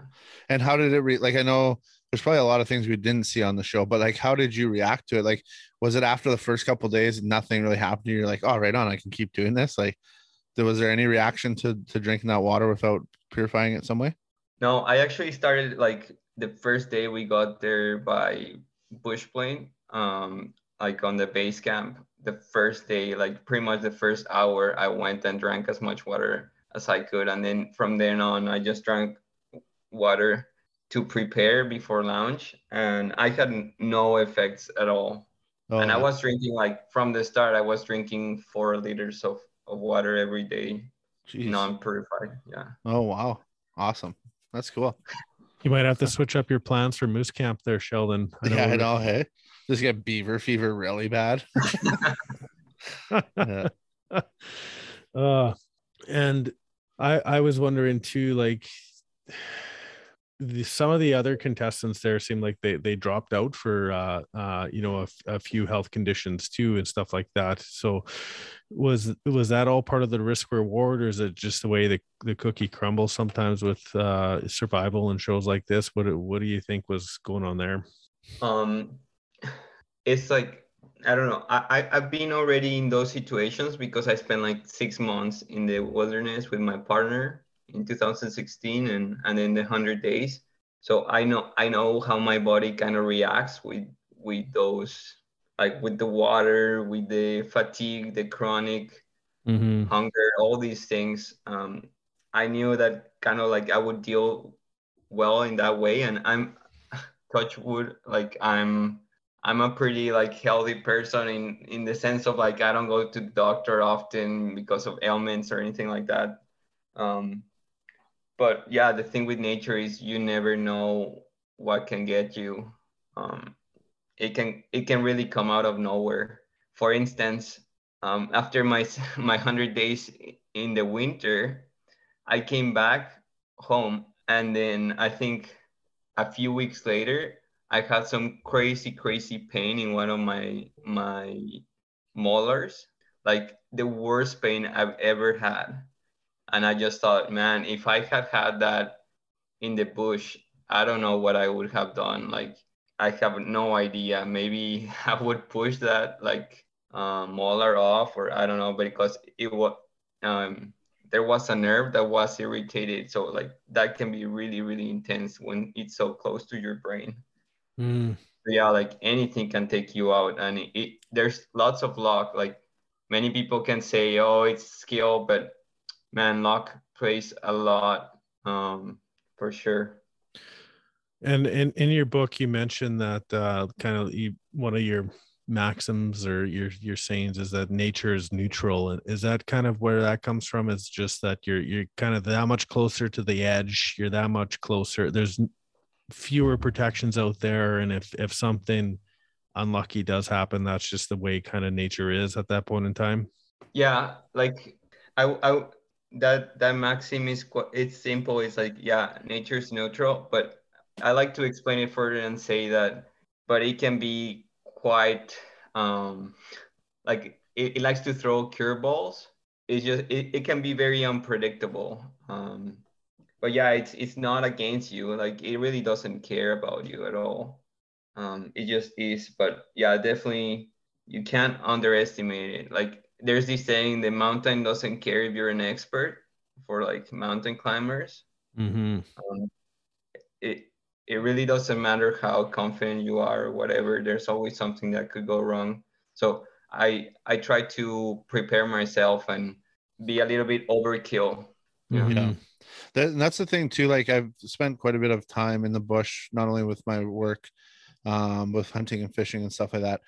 And how did it re like I know there's probably a lot of things we didn't see on the show, but like how did you react to it? Like was it after the first couple days nothing really happened? You're like, oh right on, I can keep doing this. Like there was there any reaction to to drinking that water without purifying it some way? No, I actually started like the first day we got there by bush plane, um, like on the base camp. The first day, like pretty much the first hour, I went and drank as much water as I could, and then from then on, I just drank water to prepare before lunch, and I had no effects at all. Oh, and I was drinking like from the start, I was drinking four liters of, of water every day, Jeez. non-purified. Yeah. Oh wow. Awesome. That's cool. You might have to switch up your plans for moose camp there, Sheldon. yeah, I know. Hey, just get beaver fever really bad. (laughs) Yeah. uh and i i was wondering too like the, some of the other contestants there seem like they they dropped out for uh uh you know a, few health conditions too and stuff like that. So was was that all part of the risk reward or is it just the way the, the cookie crumbles sometimes with uh survival and shows like this? What what do you think was going on there? Um it's like i don't know. I, I i've been already in those situations because i spent like six months in the wilderness with my partner in 2016 and and then the 100 days so i know i know how my body kind of reacts with with those like with the water with the fatigue the chronic mm-hmm. hunger, all these things. Um, I knew that kind of like I would deal well in that way, and I'm (laughs) touch wood, like I'm I'm a pretty like healthy person in in the sense of like I don't go to the doctor often because of ailments or anything like that. Um, but yeah, the thing with nature is you never know what can get you. Um, it can it can really come out of nowhere. For instance, um, after my (laughs) my hundred days in the winter, I came back home, and then I think a few weeks later, I had some crazy crazy pain in one of my my molars, like the worst pain I've ever had, and I just thought, man, if I had had that in the bush, I don't know what I would have done. Like I have no idea. Maybe (laughs) I would push that like um, molar off, or I don't know, because it was um, there was a nerve that was irritated. So like that can be really really intense when it's so close to your brain. Mm. Yeah, like anything can take you out, and it, it there's lots of luck. Like many people can say, oh, it's skill, but man, luck plays a lot um, for sure. And in, in your book, you mentioned that uh, kind of you, one of your maxims or your your sayings is that nature is neutral. And is that kind of where that comes from? Is just that you're you're kind of that much closer to the edge. You're that much closer. There's fewer protections out there, and if if something unlucky does happen, that's just the way kind of nature is at that point in time. Yeah, like I, I that that maxim is quite it's simple. It's like yeah, nature's neutral, but I like to explain it further and say that, but it can be quite um, like it, it likes to throw curveballs. It's just it, it can be very unpredictable. Um, but yeah, it's it's not against you. Like it really doesn't care about you at all. Um, it just is. But yeah, definitely you can't underestimate it. Like there's this saying, the mountain doesn't care if you're an expert for like mountain climbers. Mm-hmm. Um, it it really doesn't matter how confident you are or whatever there's always something that could go wrong so i i try to prepare myself and be a little bit overkill Yeah. Mhm. That, that's the thing too. Like I've spent quite a bit of time in the bush, not only with my work, um, with hunting and fishing and stuff like that.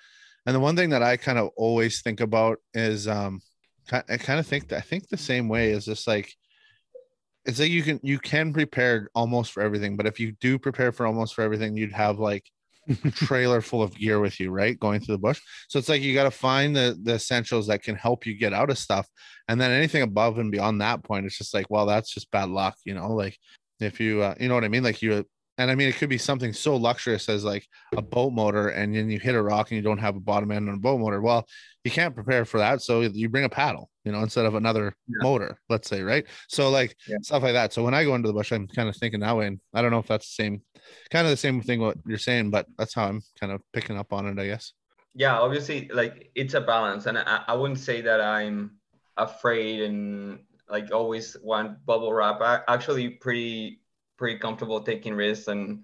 And the one thing that I kind of always think about is, um, I kind of think that I think the same way is just like, it's like you can you can prepare almost for everything, but if you do prepare for almost for everything, you'd have like a (laughs) trailer full of gear with you, right? Going through the bush. So it's like you got to find the the essentials that can help you get out of stuff and then anything above and beyond that point it's just like well that's just bad luck you know like if you uh, you know what i mean like you and i mean it could be something so luxurious as like a boat motor and then you hit a rock and you don't have a bottom end on a boat motor. Well you can't prepare for that so you bring a paddle you know instead of another Yeah. motor let's say right? So like Yeah. stuff like that. So when i go into the bush i'm kind of thinking that way and i don't know if that's the same kind of the same thing what you're saying but that's how i'm kind of picking up on it i guess. Yeah obviously like it's a balance and i, I wouldn't say that i'm afraid and like always want bubble wrap. I actually pretty pretty comfortable taking risks and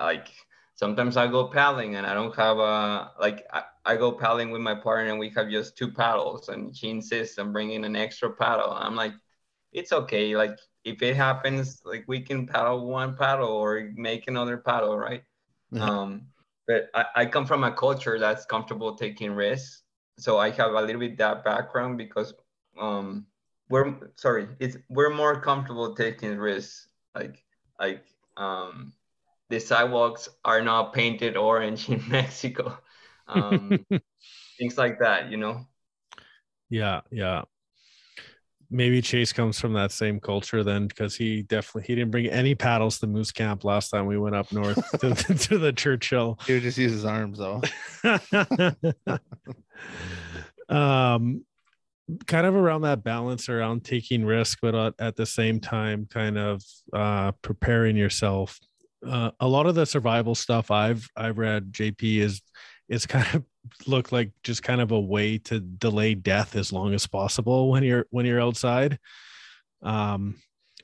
like sometimes i go paddling and i don't have a like I, I go paddling with my partner and we have just two paddles and she insists on bringing an extra paddle. I'm like it's okay like if it happens like we can paddle one paddle or make another paddle right? Um but I, I come from a culture that's comfortable taking risks. So i have a little bit that background because um we're sorry it's we're more comfortable taking risks like like um, the sidewalks are not painted orange in (laughs) Mexico. Um, (laughs) things like that, you know. Yeah, yeah. Maybe Chase comes from that same culture then, because he definitely he didn't bring any paddles to Moose Camp last time we went up north (laughs) to, to the Churchill. He would just use his arms though. um, kind of around that balance around taking risk, but at, at the same time, kind of uh, preparing yourself. Uh, a lot of the survival stuff I've I've read, JP is is (laughs) kind of look like just kind of a way to delay death as long as possible when you're when you're outside um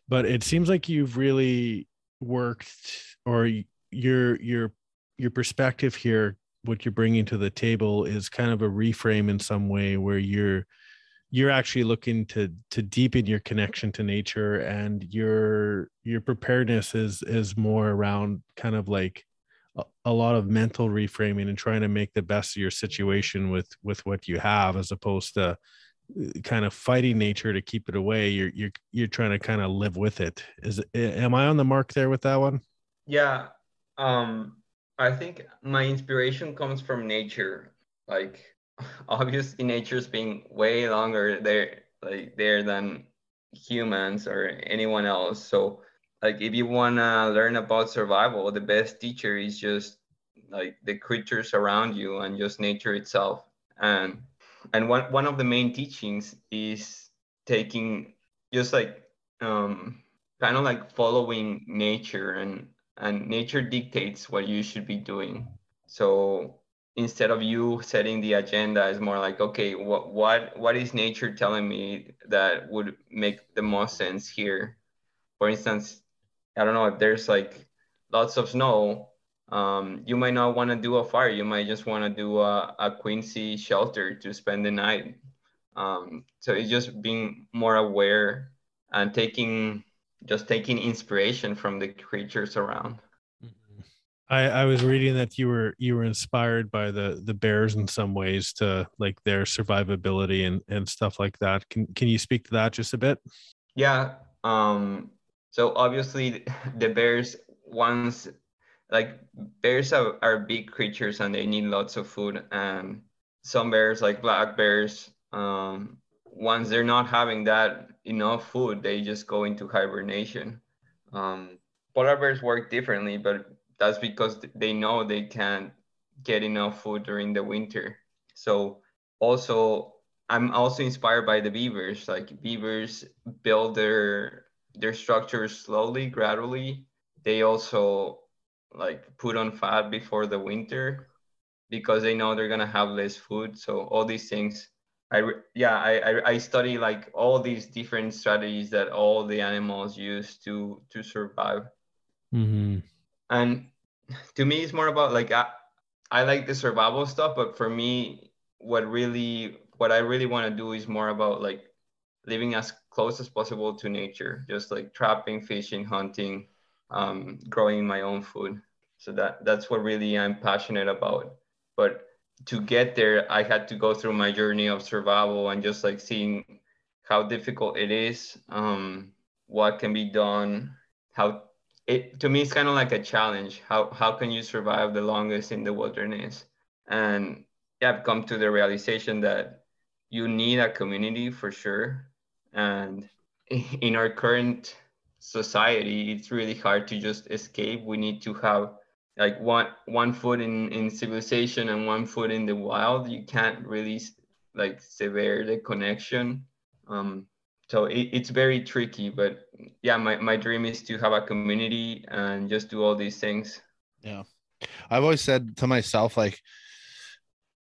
but it seems like you've really worked or your your your perspective here what you're bringing to the table is kind of a reframe in some way where you're you're actually looking to to deepen your connection to nature and your your preparedness is is more around kind of like a, lot of mental reframing and trying to make the best of your situation with with what you have as opposed to uh, kind of fighting nature to keep it away. You're you're you're trying to kind of live with it. Is am i on the mark there with that one? Yeah um i think my inspiration comes from nature. Like (laughs) obviously nature's being way longer there like there than humans or anyone else. So like if you want to learn about survival the best teacher is just like the creatures around you and just nature itself. And and one, one of the main teachings is taking just like um kind of like following nature and and nature dictates what you should be doing. So instead of you setting the agenda it's more like okay what what what is nature telling me that would make the most sense here for instance I don't know if there's like lots of snow, um, you might not want to do a fire. You might just want to do a, a quinzhee shelter to spend the night. Um, so it's just being more aware and taking just taking inspiration from the creatures around. I, I was reading that you were you were inspired by the the bears in some ways to like their survivability and and stuff like that. Can can you speak to that just a bit? Yeah. Um, so obviously (laughs) the bears once like bears are, are big creatures and they need lots of food and some bears like black bears um, once they're not having that enough food they just go into hibernation um, polar bears work differently but that's because they know they can't get enough food during the winter so also i'm also inspired by the beavers like beavers build their their structures slowly, gradually. They also like put on fat before the winter because they know they're gonna have less food. So all these things, I yeah, I, I I study like all these different strategies that all the animals use to to survive. Mm-hmm. And (sighs) to me, it's more about like I, I like the survival stuff, but for me, what really what I really want to do is more about like living as close as possible to nature, just like trapping, fishing, hunting, um, growing my own food. So that that's what really I'm passionate about. But to get there, I had to go through my journey of survival and just like seeing how difficult it is, um, what can be done, how it to me it's kind of like a challenge. How how can you survive the longest in the wilderness? And yeah, I've come to the realization that you need a community for sure and (laughs) in our current society it's really hard to just escape we need to have like one one foot in in civilization and one foot in the wild you can't really like sever the connection um so it, it's very tricky but yeah my, my dream is to have a community and just do all these things yeah i've always said to myself like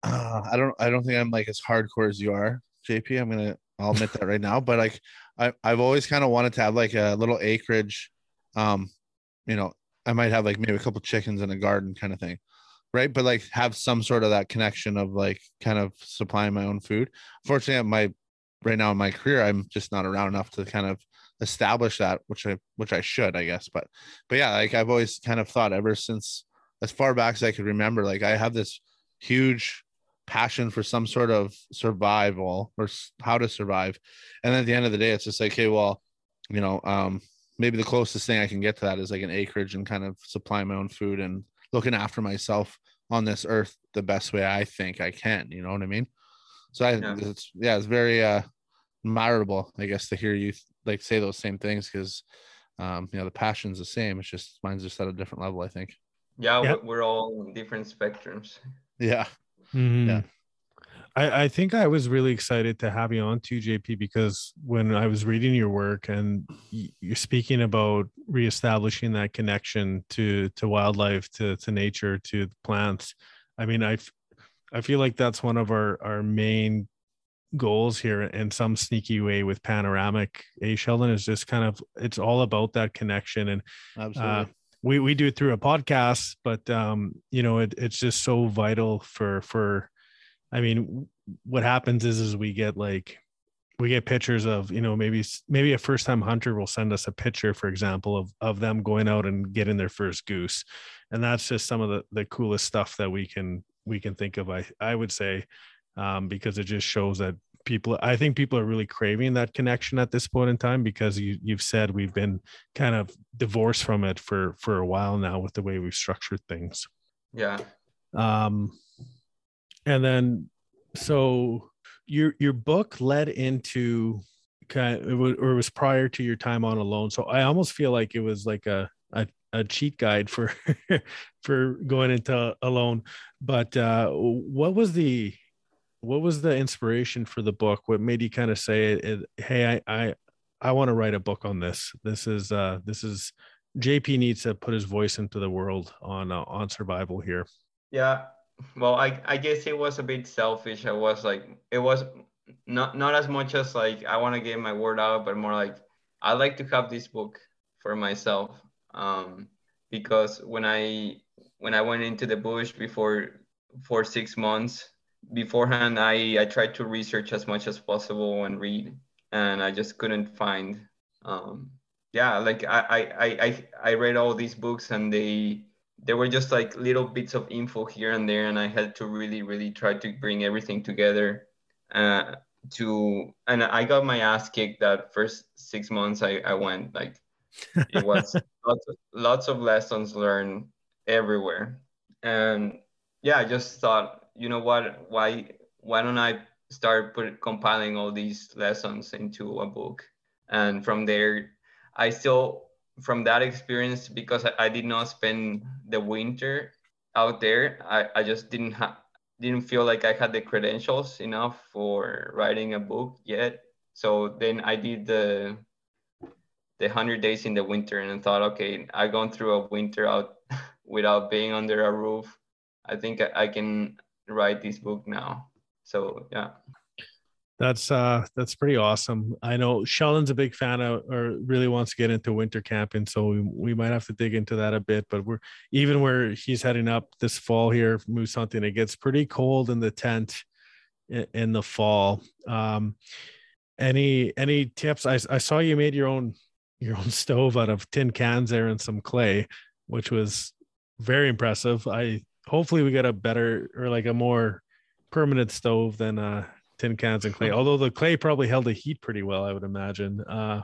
uh, i don't i don't think i'm like as hardcore as you are jp i'm gonna I'll admit that right now. But like I, I've always kind of wanted to have like a little acreage. Um, you know, I might have like maybe a couple chickens in a garden kind of thing. Right. But like have some sort of that connection of like kind of supplying my own food. Fortunately, my right now in my career, I'm just not around enough to kind of establish that, which I which I should, I guess. But but yeah, like I've always kind of thought ever since as far back as I could remember, like I have this huge passion for some sort of survival or how to survive. And at the end of the day, it's just like, hey, well, you know, um, maybe the closest thing I can get to that is like an acreage and kind of supplying my own food and looking after myself on this earth the best way I think I can. You know what I mean? So I, Yeah. it's yeah, it's very uh admirable, I guess, to hear you like say those same things because um, you know, the passion's the same. It's just mine's just at a different level, I think. Yeah, Yeah. we- we're all on different spectrums. Yeah. Mhm. Yeah. I, I think I was really excited to have you on too, JP, because when I was reading your work and you're speaking about reestablishing that connection to to wildlife, to to nature, to plants. I mean, I f- I feel like that's one of our our main goals here in some sneaky way with panoramic a sheldon is just kind of it's all about that connection and Absolutely. uh, we we do it through a podcast but um you know it, it's just so vital for for i mean what happens is is we get like we get pictures of you know maybe maybe a first time hunter will send us a picture for example of of them going out and getting their first goose and that's just some of the the coolest stuff that we can we can think of i i would say um because it just shows that people i think people are really craving that connection at this point in time because you you've said we've been kind of divorced from it for for a while now with the way we've structured things Yeah. um and then so your your book led into kind of, it was, or it was prior to your time on alone so i almost feel like it was like a a, a cheat guide for (laughs) for going into alone but uh what was the what was the inspiration for the book what made you kind of say it, hey i i i want to write a book on this this is uh this is jp needs to put his voice into the world on uh, on survival here Yeah. Well, I I guess it was a bit selfish. I was like it was not not as much as like I want to get my word out, but more like I like to have this book for myself. Um because when I when I went into the bush before for 6 months beforehand I I tried to research as much as possible and read and I just couldn't find um yeah, like I I I I- read all these books and they there were just like little bits of info here and there and i had to really really try to bring everything together uh, to and i got my ass kicked that first six months i, I went like it was (laughs) lots, of, lots of lessons learned everywhere. And yeah i just thought you know what why why don't i start put, compiling all these lessons into a book? And from there i still from that experience because I, I did not spend the winter out there i, I just didn't have didn't feel like i had the credentials enough for writing a book yet. So then i did the the 100 days in the winter and I thought okay I've gone through a winter out (laughs) without being under a roof i think I, can write this book now so yeah That's uh that's pretty awesome. I know Sheldon's a big fan of or really wants to get into winter camping, so we, we might have to dig into that a bit. But we're even where he's heading up this fall here, moose hunting. It gets pretty cold in the tent in, in the fall. Um, any any tips? I I saw you made your own your own (laughs) stove out of tin cans there and some clay, which was very impressive. I hopefully we get a better or like a more permanent stove than uh tin cans and clay although the clay probably held the heat pretty well i would imagine uh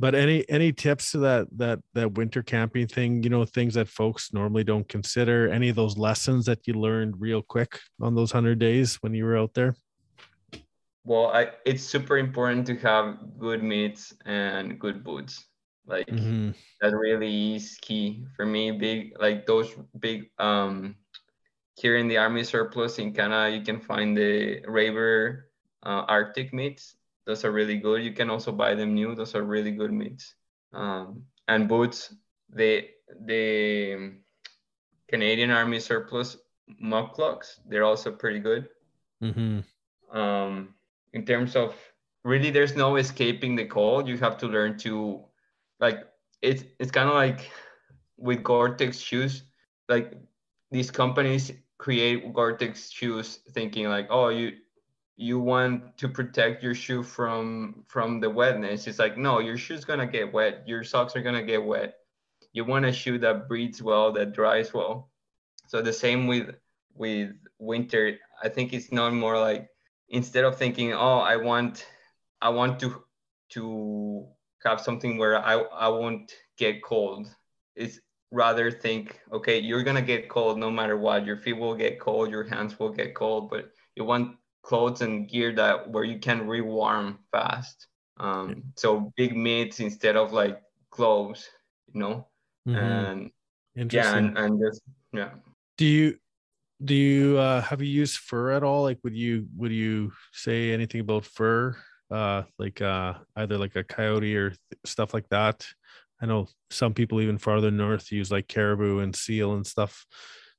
but any any tips to that that that winter camping thing? You know things that folks normally don't consider any of those lessons that you learned real quick on those 100 days when you were out there well I, it's super important to have good meats and good boots like Mhm. that really is key for me. Big like those big um here in the army surplus in canada you can find the raver uh, arctic meats. Those are really good. You can also buy them new. Those are really good meats. Um, and boots the the canadian army surplus mukluks they're also pretty good. Mhm. um, in terms of really there's no escaping the cold you have to learn to like it's it's kind of like with gore-tex shoes like these companies create gore-tex shoes thinking like oh you you want to protect your shoe from from the wetness. It's like no your shoe's gonna get wet. Your socks are gonna get wet. You want a shoe that breathes well that dries well. So the same with with winter. I think it's not more like instead of thinking oh i want i want to to have something where I I won't get cold. It's rather think, okay, you're gonna get cold no matter what. Your feet will get cold, your hands will get cold, but you want clothes and gear that where you can rewarm fast. Um, so big mitts instead of like gloves, you know. Mhm. And yeah, and, and just yeah. do you do you uh have you used fur at all like would you would you say anything about fur uh like uh either like a coyote or th- stuff like that i know some people even farther north use like caribou and seal and stuff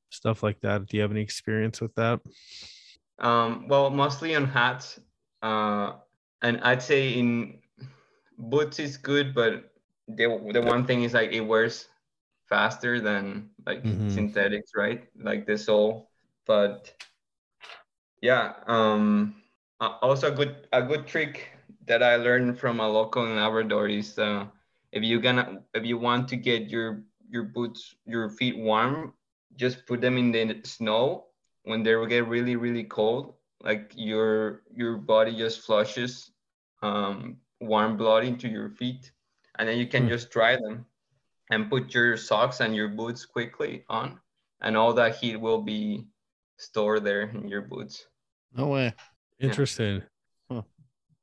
stuff like that do you have any experience with that Um, well, mostly on hats. Uh, and I'd say in boots is good, but the the one thing is like it wears faster than like Mhm. synthetics, right? Like the sole. But yeah, um, also a good a good trick that I learned from a local in Labrador is uh, if you gonna if you want to get your your boots your feet warm, just put them in the snow when they will get really really cold like your your body just flushes um, warm blood into your feet and then you can Hmm. just dry them and put your socks and your boots quickly on and all that heat will be stored there in your boots No way. interesting Huh.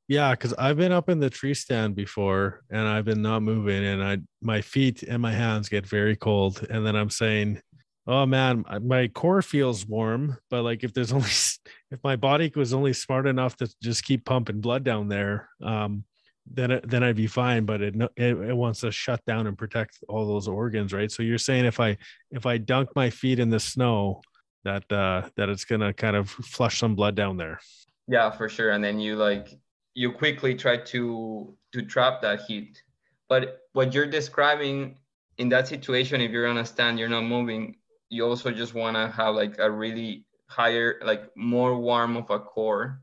yeah because i've been up in the tree stand before and i've been not moving and i my feet and my hands get very cold and then i'm saying oh man my core feels warm but like if there's (laughs) only if my body was only smart enough to just keep pumping blood down there um then it, then I'd be fine but it, it it wants to shut down and protect all those organs right so you're saying if I if I dunk my feet in the snow that uh that it's gonna kind of flush some blood down there. Yeah for sure. And then you like you quickly try to to trap that heat. But what you're describing in that situation if you're on a stand you're not moving you also just want to have like a really higher like more warm of a core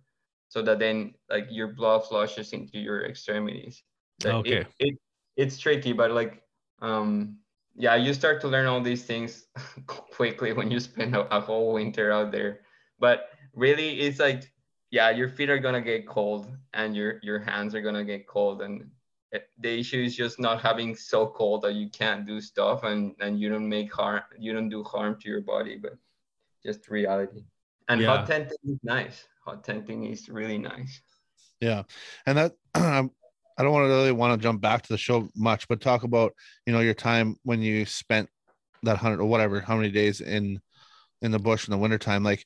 so that then like your blood flushes into your extremities. Like, Okay. it, it it's tricky but like um yeah you start to learn all these things (laughs) quickly when you spend a, a whole winter out there. But really it's like yeah your feet are gonna get cold and your your hands are gonna get cold. And the issue is just not having so cold that you can't do stuff and and you don't make harm you don't do harm to your body but just reality. And Yeah. hot tenting is nice. Hot tenting is really nice. Yeah, and that (clears throat) I don't want to really want to jump back to the show much, but talk about you know your time when you spent that hundred or whatever how many days in in the bush in the wintertime like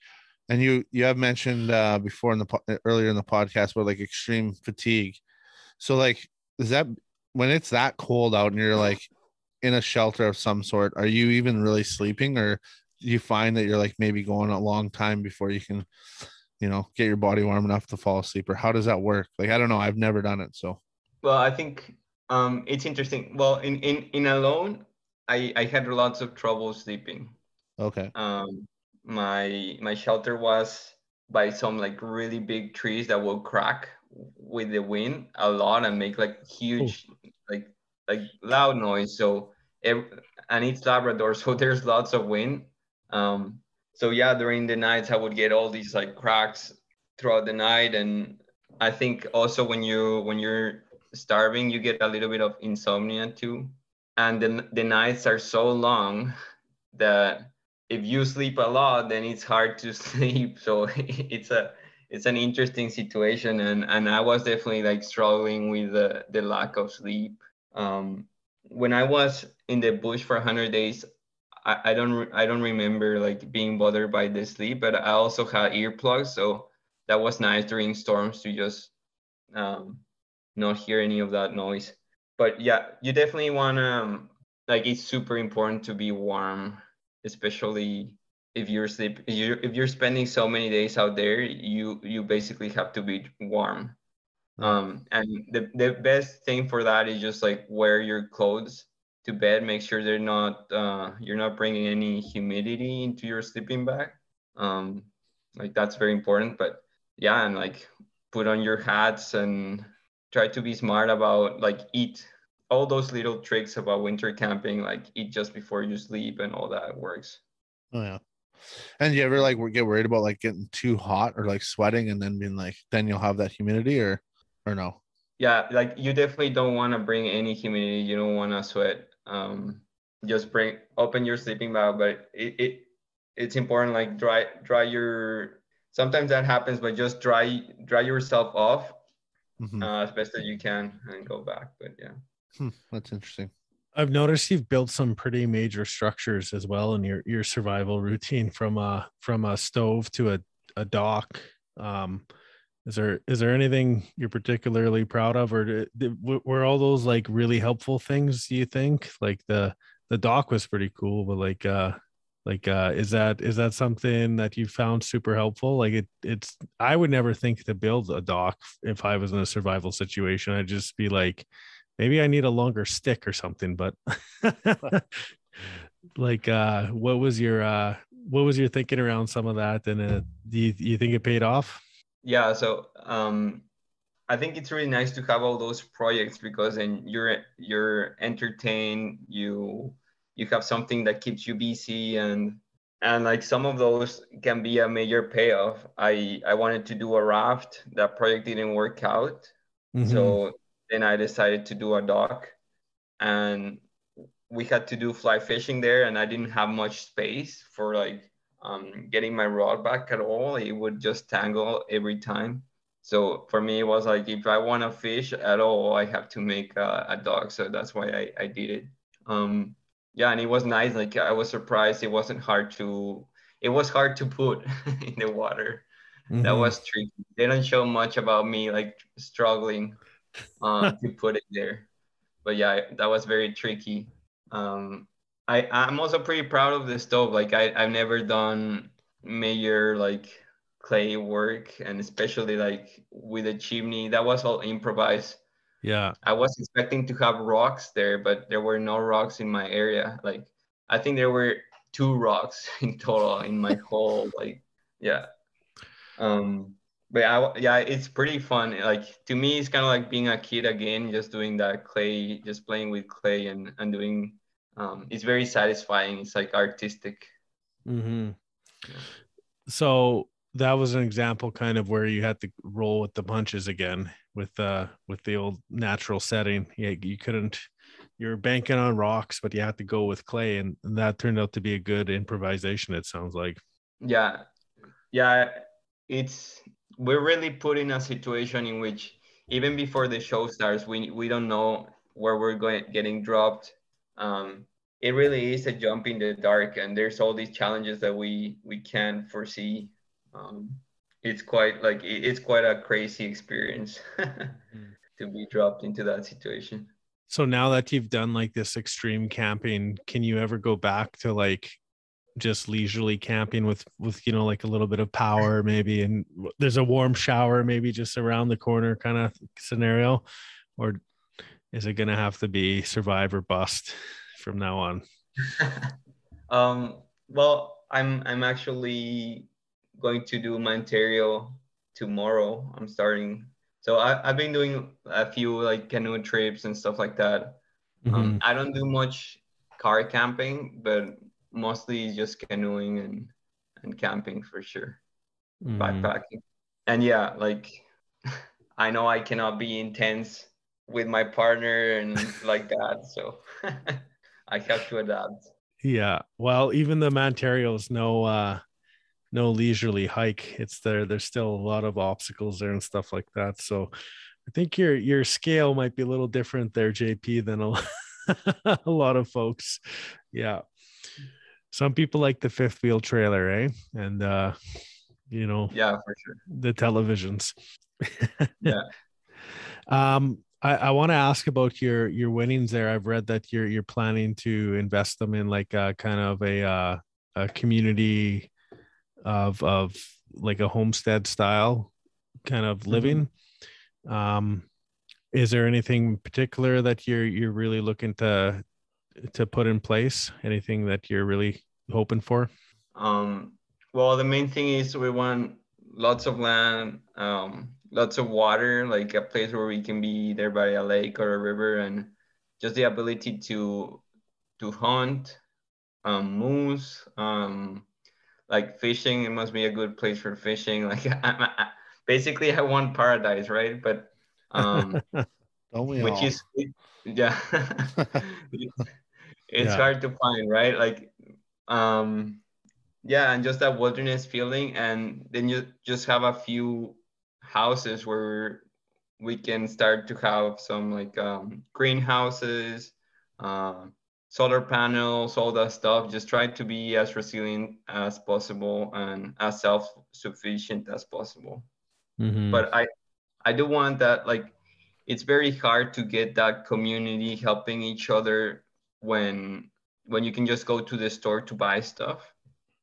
and you you have mentioned uh before in the earlier in the podcast about like extreme fatigue. So like is that when it's that cold out and you're like in a shelter of some sort are you even really sleeping? Or do you find that you're like maybe going a long time before you can you know get your body warm enough to fall asleep? Or how does that work? Like i don't know i've never done it so well i think um it's interesting. Well in in in alone i i had lots of trouble sleeping. Okay. Um my my shelter was by some like really big trees that will crack with the wind a lot and make like huge like like loud noise. So ev- and it's labrador (laughs) so there's lots of wind. Um so yeah during the nights i would get all these like cracks throughout the night. And i think also when you when you're starving you get a little bit of insomnia too. And the, the nights are so long that if you sleep a lot then it's hard to (laughs) sleep. So (laughs) it's a it's an interesting situation. And and i was definitely like struggling with the the lack of sleep. Um when i was in the bush for 100 days i, I don't re- i don't remember like being bothered by the sleep but i also had earplugs. So that was nice during storms to just um not hear any of that noise. But yeah you definitely want to um, like it's super important to be warm especially if you're sleep if you're, if you're spending so many days out there you you basically have to be warm. Um and the, the best thing for that is just like wear your clothes to bed. Make sure they're not uh you're not bringing any humidity into your sleeping bag. Um like that's very important. But yeah and like put on your hats and try to be smart about like eat all those little tricks about winter camping like eat just before you sleep and all that works oh yeah and you ever like get worried about like getting too hot or like sweating and then being like then you'll have that humidity or or no yeah, like you definitely don't want to bring any humidity. You don't want to sweat. Um, just bring open your sleeping bag, but it, it it's important like dry dry your. Sometimes that happens, but just dry dry yourself off Mhm. uh, as best as you can and go back. But yeah. Hmm, that's interesting. I've noticed you've built some pretty major structures as well in your your survival (laughs) routine from a from a stove to a, a dock. Um, is there is there anything you're particularly proud of, or did, did- were all those like really helpful things? Do you think like the the dock was pretty cool, but like uh like uh is that is that something that you found super helpful? Like it it's I would never think to build a dock if I was in a survival situation. I'd just be like maybe I need a longer stick or something, but (laughs) (laughs) like uh what was your uh what was your thinking around some of that and uh, do you, you think it paid off yeah so um i think it's really nice to have all those projects because then you're you're entertained you you have something that keeps you busy and and like some of those can be a major payoff. I i wanted to do a raft. That project didn't work out. Mhm. so then i decided to do a dock. And we had to do fly fishing there and i didn't have much space for like um, getting my rod back at all. It would just tangle every time. So for me it was like if i want to fish at all i have to make a, a dock. So that's why I, I did it. Um, yeah and it was nice like i was surprised it wasn't hard to it was hard to put (laughs) in the water. That Mhm. was tricky. They don't show much about me like struggling uh, (laughs) to put it there. But yeah that was very tricky. Um, I, i'm also pretty proud of the stove. Like I, i've never done major like clay work and especially like with a chimney. That was all improvised yeah I was expecting to have rocks there, but there were no rocks in my area. Like I think there were two rocks (laughs) in total in my (laughs) whole like yeah. Um but I, yeah, it's pretty fun. Like to me, it's kind of like being a kid again, just doing that clay, just playing with clay and and doing. Um, it's very satisfying. It's like artistic. hmm so that was an example kind of where you had to roll with the punches again with uh with the old natural setting. Yeah you couldn't you're banking on rocks but you had to go with clay and that turned out to be a good improvisation it sounds like. Yeah. Yeah it's we're really put in a situation in which even before the show starts we we don't know where we're going getting dropped. Um it really is a jump in the dark and there's all these challenges that we we can't foresee. Um it's quite like it's quite a crazy experience (laughs) to be dropped into that situation. So now that you've done like this extreme camping, can you ever go back to like just leisurely camping with with you know like a little bit of power (laughs) maybe and there's a warm shower maybe just around the corner kind of scenario? Or is it going to have to be survive or bust (laughs) from now on? um, well, I'm I'm actually going to do Mantario tomorrow. I'm starting. So I, I've been doing a few like canoe trips and stuff like that. Um, I don't do much car camping, but mostly just canoeing and and camping for sure, Mhm. backpacking. And yeah, like (laughs) I know I cannot be intense with my partner and (laughs) like that, so (laughs) I have to adapt. Yeah. Well, even the Mantario's no uh no leisurely hike. It's there. There's still a lot of obstacles there and stuff like that. So I think your your scale might be a little different there, JP, than a, (laughs) a lot of folks. Yeah. Some people like the fifth wheel trailer, eh? And uh, you know, Yeah, for sure. the televisions. (laughs) Yeah. Um, I, I want to ask about your your winnings there. I've read that you're you're planning to invest them in like a kind of a uh, a community of of like a homestead style kind of living. Um, is there anything particular that you're you're really looking to to put in place? Anything that you're really hoping for? Um, well, the main thing is we want lots of land, um, lots of water, like a place where we can be there by a lake or a river, and just the ability to to hunt, um, moose, um, like fishing. It must be a good place for fishing. (laughs) Like I, I, basically, I want paradise, right? But um, (laughs) Don't we which all? is yeah (laughs) it's Yeah. hard to find right like um yeah and just that wilderness feeling and then you just have a few houses where we can start to have some like um, greenhouses um, solar panels all that stuff just try to be as resilient as possible and as self-sufficient as possible Mhm. but i i do want that like it's very hard to get that community helping each other when when you can just go to the store to buy stuff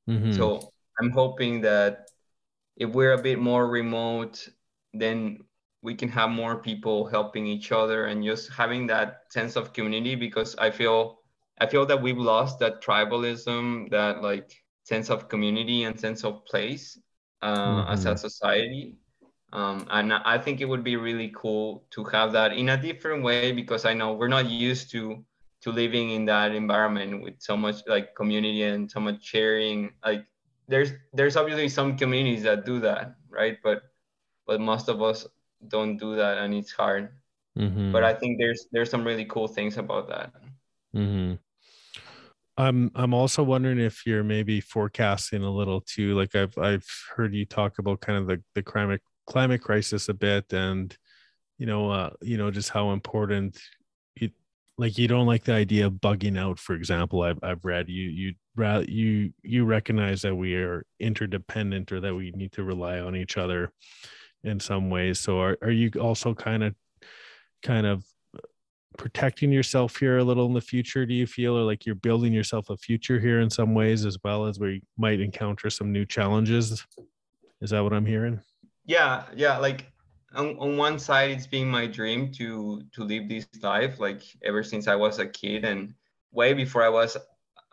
Mhm. so i'm hoping that if we're a bit more remote then we can have more people helping each other and just having that sense of community because i feel i feel that we've lost that tribalism that like sense of community and sense of place uh, as a Mhm. society. Um, and i think it would be really cool to have that in a different way because i know we're not used to to living in that environment with so much like community and so much sharing. Like there's there's obviously some communities that do that right? But but most of us don't do that and it's hard. Mhm. but i think there's there's some really cool things about that. Hmm I'm I'm also wondering if you're maybe forecasting a little too. Like I've I've heard you talk about kind of the the climate climate crisis a bit, and you know uh you know just how important it like you don't like the idea of bugging out. For example, I've I've read you you you you recognize that we are interdependent or that we need to rely on each other in some ways. So are are you also kind of kind of protecting yourself here a little in the future do you feel or like you're building yourself a future here in some ways as well as we might encounter some new challenges? Is that what i'm hearing? Yeah yeah like on, on one side it's been my dream to to live this life like ever since i was a kid and way before i was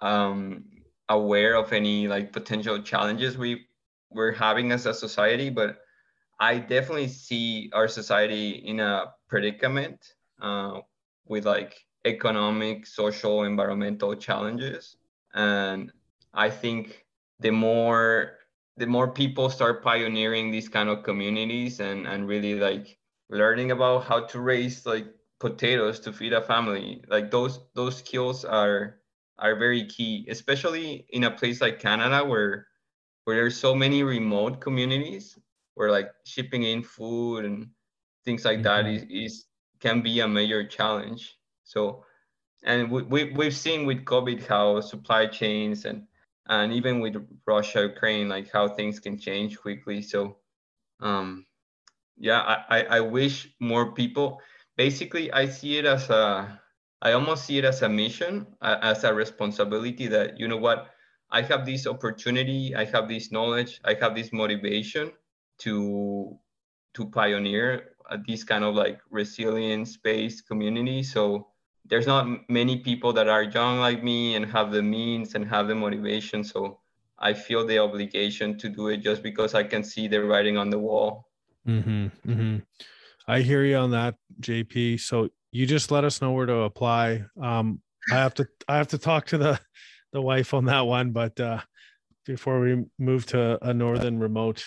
um aware of any like potential challenges we were having as a society but i definitely see our society in a predicament uh, with like economic social environmental challenges and i think the more the more people start pioneering these kind of communities and and really like learning about how to raise like potatoes to feed a family like those those skills are are very key especially in a place like canada where where there's so many remote communities where like shipping in food and things like that Mhm. is, is can be a major challenge so and we, we, we've seen with covid how supply chains and and even with Russia, Ukraine, like how things can change quickly. So, um, yeah, I, I, I wish more people. Basically, I see it as a, I almost see it as a mission, as a responsibility that you know what, I have this opportunity, I have this knowledge, I have this motivation to to pioneer this kind of like resilience-based community. So there's not many people that are young like me and have the means and have the motivation so i feel the obligation to do it just because i can see the writing on the wall mm-hmm, mm-hmm. i hear you on that jp so you just let us know where to apply um i have to i have to talk to the the wife on that one but uh before we move to a northern remote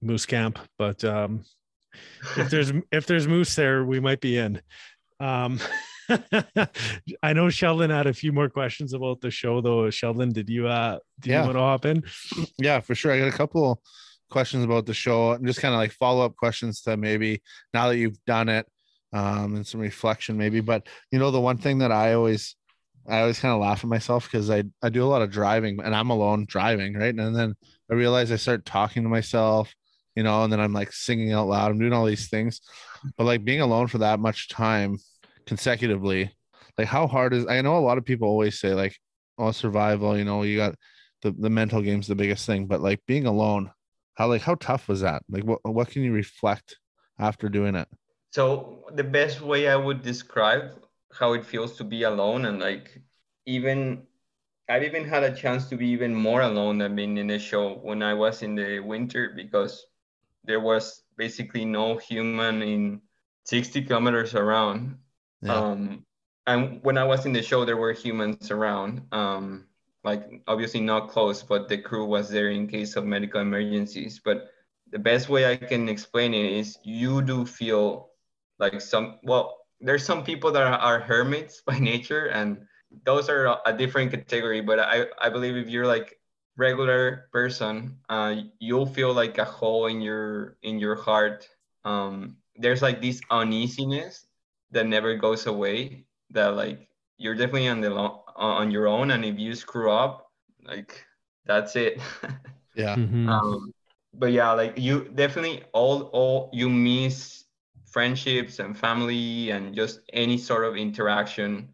moose camp but um if there's if there's moose there we might be in um (laughs) I know Sheldon had a few more questions about the show though. Sheldon, did you uh do Yeah. you want to hop in? yeah, for sure. I got a couple questions about the show and just kind of like follow up questions to maybe now that you've done it um, and some reflection maybe. But you know, the one thing that I always I always kind of laugh at myself because I I do a lot of driving and I'm alone driving, right? And then I realize I start talking to myself, you know, and then I'm like singing out loud. I'm doing all these things, but like being alone for that much time consecutively, like how hard is? I know a lot of people always say like, "Oh, survival," you know, you got the the mental game's the biggest thing, but like being alone, how like how tough was that? Like what what can you reflect after doing it? so the best way i would describe how it feels to be alone and like even i've even had a chance to be even more alone than being in the show when i was in the winter because there was basically no human in 60 kilometers around. Yeah. um and when i was in the show there were humans around. Um like obviously not close but the crew was there in case of medical emergencies. But the best way i can explain it is you do feel like some well there's some people that are, are hermits (laughs) by nature and those are a, a different category. But i i believe if you're like regular person uh you'll feel like a hole in your in your heart. Um there's like this uneasiness that never goes away that like you're definitely on the lo- on your own. And if you screw up like that's it. (laughs) Yeah. Mhm. um but yeah like you definitely all all you miss friendships and family and just any sort of interaction.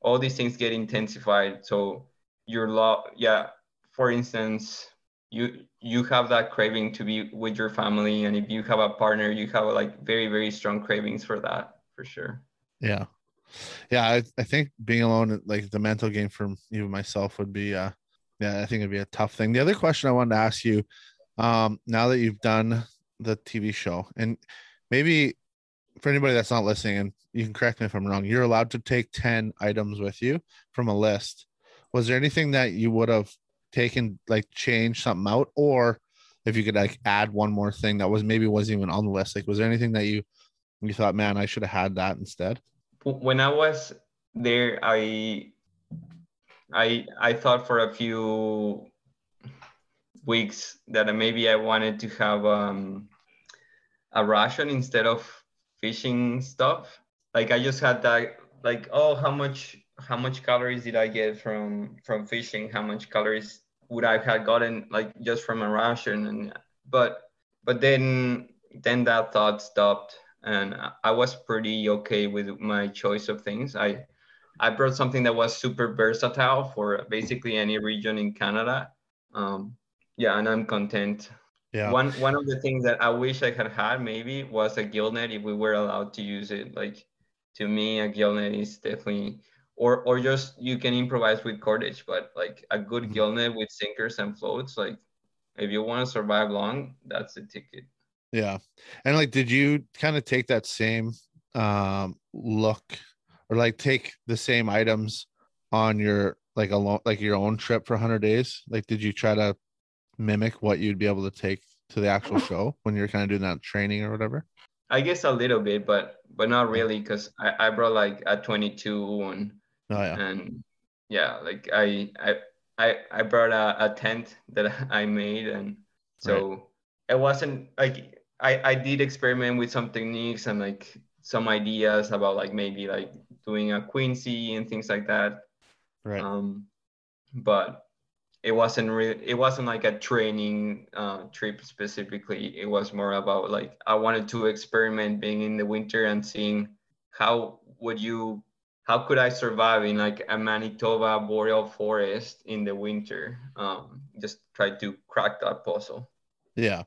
All these things get intensified. So your love, yeah for instance you you have that craving to be with your family and if you have a partner you have like very very strong cravings for that for sure Yeah. Yeah. I, I think being alone, like the mental game for even myself would be, uh, yeah, I think it'd be a tough thing. The other question I wanted to ask you, um, now that you've done the TV show, and maybe for anybody that's not listening, and you can correct me if I'm wrong, you're allowed to take 10 items with you from a list. Was there anything that you would have taken, like change something out, or if you could like add one more thing that was maybe wasn't even on the list? Like, was there anything that you you thought, man, I should have had that instead? when I was there, I I I thought for a few weeks that maybe I wanted to have um, a ration instead of fishing stuff. Like I just had that like oh how much how much calories did I get from from fishing? How much calories would I have gotten like just from a ration? And but but then then that thought stopped and I was pretty okay with my choice of things. I I brought something that was super versatile for basically any region in Canada. Um, yeah, and I'm content. Yeah. One one of the things that I wish I had had maybe was a gill net if we were allowed to use it. Like to me, a gill net is definitely or or just you can improvise with cordage, but like a good Mhm. gill net with sinkers and floats, like if you want to survive long, that's the ticket. Yeah. And like, did you kind of take that same um look or like take the same items on your like alone like your own trip for 100 days? Like, did you try to mimic what you'd be able to take to the actual (laughs) show when you're kind of doing that training or whatever? I guess a little bit, but but not really, because I, I brought like a 22 and Oh yeah. and yeah, like I I I, I brought a, a tent that (laughs) I made, and so it wasn't like I I did experiment with some techniques and like some ideas about like maybe like doing a quinzhee and things like that. Right. Um, but it wasn't really it wasn't like a training uh, trip specifically it was more about like i wanted to experiment being in the winter and seeing how would you how could i survive in like a manitoba boreal forest in the winter um, just try to crack that puzzle Yeah.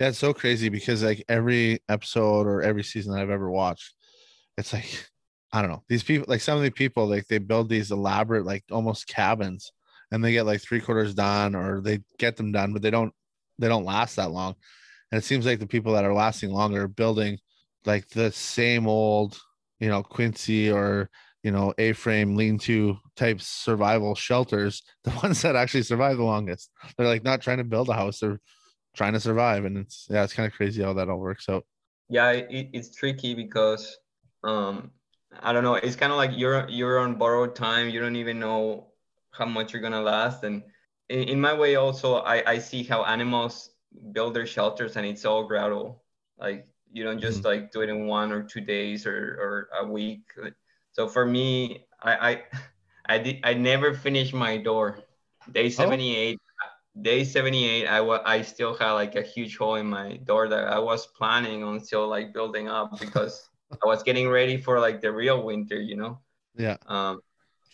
Yeah, it's so crazy because like every episode or every season that I've ever watched, it's like I don't know. These people like some of the people like they build these elaborate like almost cabins and they get like three quarters done or they get them done, but they don't they don't last that long. And it seems like the people that are lasting longer are building like the same old, you know, quinzhee or you know, A-frame lean-to type survival shelters, the (laughs) ones that actually survive the longest. They're like not trying to build a house, they're trying to survive and it's yeah it's kind of crazy how that all works out. Yeah it, it's tricky because um i don't know it's kind of like you're you're on borrowed time you don't even know how much you're gonna last and in, in my way also i i see how animals build their shelters and it's all gradual. Like you don't just like do it in one or two days or or a week so for me i i (laughs) i did i never finished my door day 78 day 78 i wa- i still had like a huge hole in my door that i was planning on still like building up (laughs) because i was getting ready for like the real winter you know yeah um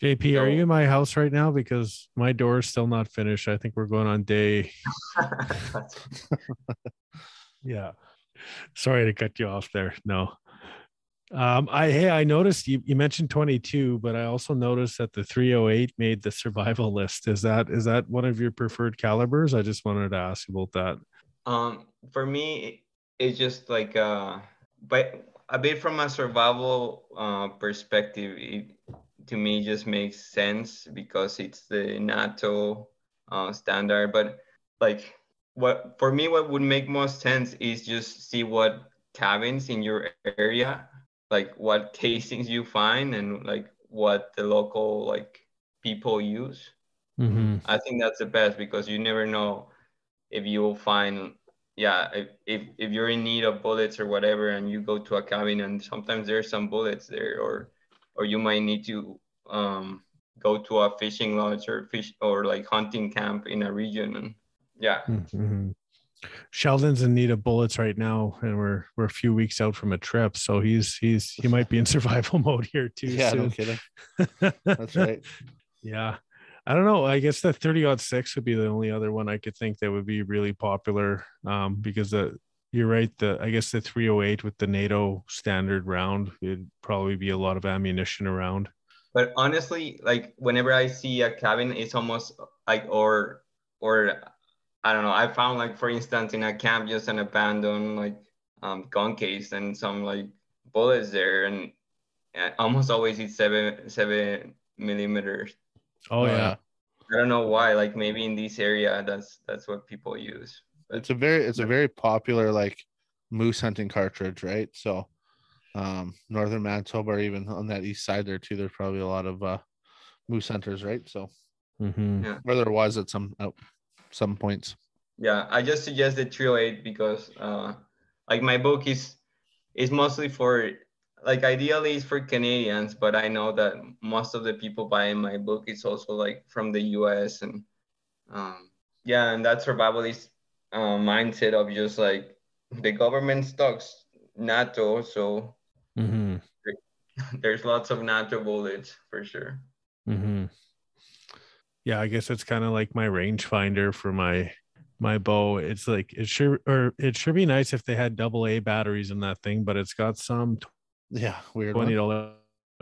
JP, are you in my house right now? Because my door is still not finished. I think we're going on day. (laughs) Yeah. Sorry to cut you off there. No. Um, I hey, I noticed you, you mentioned 22, but I also noticed that the 308 made the survival (laughs) list. Is that is that one of your preferred calibers? I just wanted to ask about that. um for me it's just like uh but a bit from a survival uh perspective it to me just makes sense because it's the nato uh standard but like what for me what would make most sense is just see what cabins in your area like what (laughs) casings you find and like what the local like people use. Mm-hmm. I think that's the best because you never know if you will find yeah if, if if you're in need of bullets or whatever and you go to a cabin and sometimes there's some bullets there or or you might need to um go to a fishing lodge or fish or like hunting camp in a region and yeah Mhm. Sheldon's in need of bullets right now, and we're we're a few weeks out from a trip, so he's he's he might be in (laughs) survival mode here too Yeah, no kidding. That's (laughs) right. Yeah. I don't know. I guess the 30 odd six would be the only other one I could think that would be really popular. Um, because the you're right, the I guess the 308 with the NATO standard round it'd probably be a lot of ammunition around. but honestly like whenever i see a cabin it's almost like or or i don't know i found like for instance in a camp just an abandoned like um gun case and some like bullets there and uh, almost always it's seven seven millimeters Oh, yeah. i don't know why like maybe in this area that's that's what people use It's a very it's a very popular like moose hunting cartridge, right? So um northern Manitoba or even on that east side there too, there's probably a lot of uh moose hunters, right? So Mhm. or there was at some at some points. Yeah, I just suggest the 308 because uh like my book is is mostly for like ideally it's for Canadians, but I know that most of the people buying my book is also like from the US and um yeah, and that survivalist uh, mindset of just like the government stocks NATO, so Mhm. (laughs) there's lots of NATO bullets for sure. hmm Yeah, I guess it's kind of like my rangefinder for my my bow. It's like it sure or it should be nice if they had double A batteries in that thing, but it's got some Yeah, weird. twenty dollar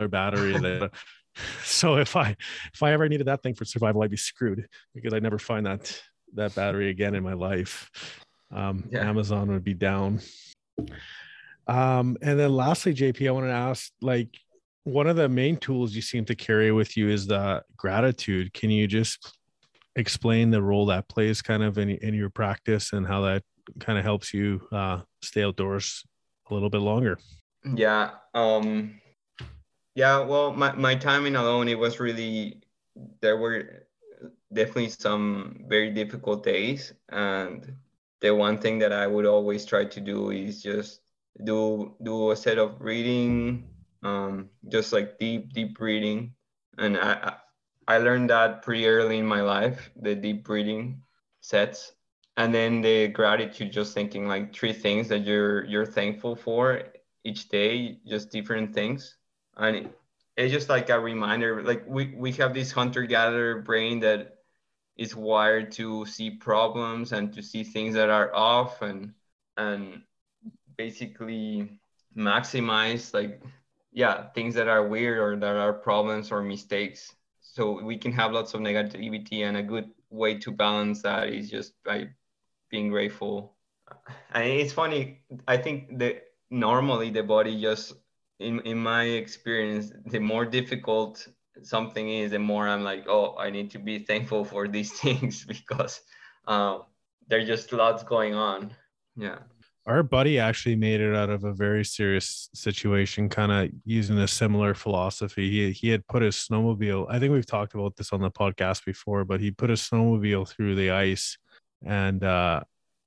battery. (laughs) (laughs) So if I if I ever needed that thing for survival, I'd be screwed because I'd never find that that battery again in my life. Um, Yeah. Amazon would be down. Um, and then lastly, JP, I want to ask like one of the main tools you seem to carry with you is the gratitude. Can you just explain the role that plays kind of in, in your practice and how that kind of helps you uh, stay outdoors a little bit longer? Yeah. Um yeah, well my, my time in alone it was really there were definitely some very difficult days and the one thing that I would always try to do is just do do a set of reading um just like deep deep breathing. and I I learned that pretty early in my life the deep breathing sets and then the gratitude just thinking like three things that you're you're thankful for each day just different things and it, it's just like a reminder like we, we have this hunter gatherer brain that is wired to see problems and to see things that are off and and basically maximize like yeah things that are weird or that are problems or mistakes. So we can have lots of negativity and a good way to balance that is just by being grateful. And it's funny. I think that normally the body just in in my experience the more difficult something is the more i'm like oh i need to be thankful for these (laughs) things because um there's just lots going on. Yeah our buddy actually made it out of a very serious situation kind of using a similar philosophy. He, he had put his snowmobile i think we've talked about this on the podcast before but he put his snowmobile through the ice and uh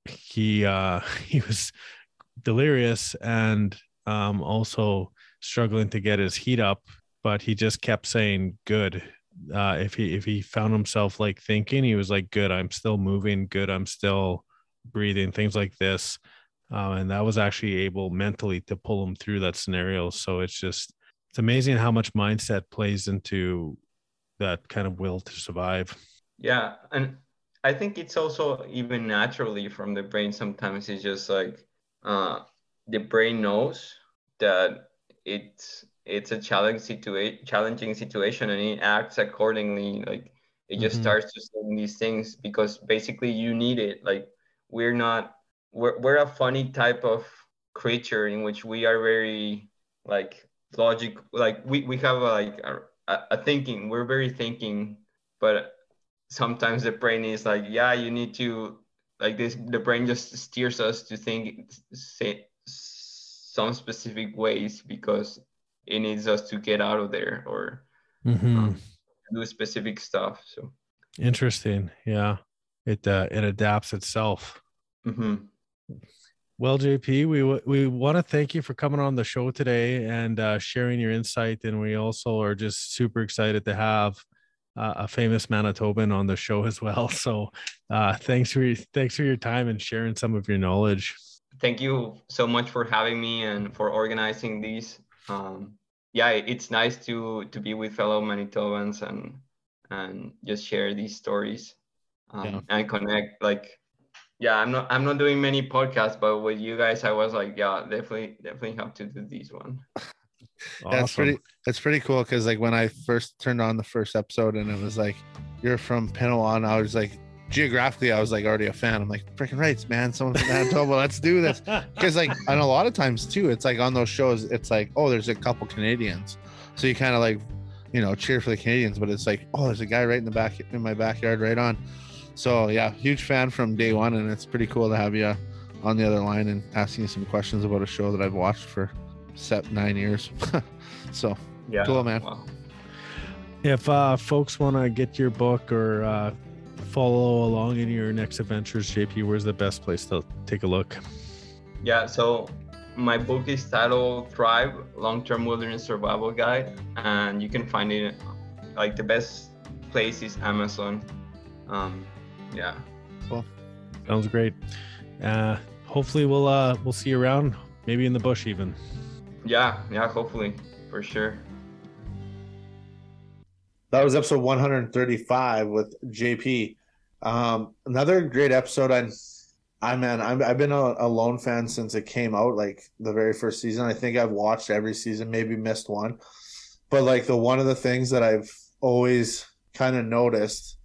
he uh (laughs) he was delirious and um also struggling to get his heat up but he just kept saying good. Uh if he if he found himself like thinking he was like good i'm still moving good i'm still breathing things like this uh, and that was actually able mentally to pull him through that scenario. So it's just it's amazing how much mindset plays into that kind of will to survive. Yeah and i think it's also even naturally from the brain sometimes it's just like uh the brain knows that it's it's a challenge situa- challenging situation and it acts accordingly. Like it just Mhm. starts to say these things because basically you need it. Like we're not we're, we're a funny type of creature in which we are very like logic like we, we have a, like a, a thinking we're very thinking but sometimes the brain is like yeah you need to like this the brain just steers us to think say, some specific ways because it needs us to get out of there or Mhm. um, do specific stuff. So Interesting. Yeah. It uh, it adapts itself. mhm. Well, JP, we we want to thank you for coming on the show today and uh, sharing your insight. And we also are just super excited to have uh, a famous Manitoban on the show as well. (laughs) So, uh, thanks for your, thanks for your time and sharing some of your knowledge. thank you so much for having me and for organizing these. Um, yeah, it's nice to to be with fellow Manitobans and and just share these stories um, Yeah. and connect. Like, yeah, I'm not I'm not doing many podcasts, but with you guys, I was like, yeah, definitely definitely have to do this one. (laughs) Yeah, it's pretty that's pretty cool because like when I first turned on the first episode and it was like you're from Pinawan, I was like geographically I was like already a fan. I'm like freaking rights, man. Someone from Manitoba, let's do this. (laughs) Because like and a lot of times too, it's like on those shows, it's like, oh, there's a couple Canadians. So you kind of like, you know, cheer for the Canadians, but it's like, oh, there's a guy right in the back in my backyard, right on. So yeah, huge fan from day one, and it's pretty cool to have you on the other line and asking you some questions about a show that I've watched for set nine years. (laughs) so Yeah, Cool, man. Wow. If uh, folks want to get your book or uh, follow along in your next adventures, JP, where's the best place to take a look? Yeah, so my book is titled Thrive Long Term Wilderness Survival Guide, and you can find it like the best place is Amazon. Um, yeah, Well, Sounds great. Uh, hopefully, we'll uh, we'll see you around, maybe in the bush even. yeah, yeah, hopefully, for sure. That was episode 135 with JP. Um, another great episode. I, I man, I'm, I've been a, a lone fan since it came out, like the very first season. I think I've watched every season, maybe missed one, but like the one of the things that I've always kind of noticed,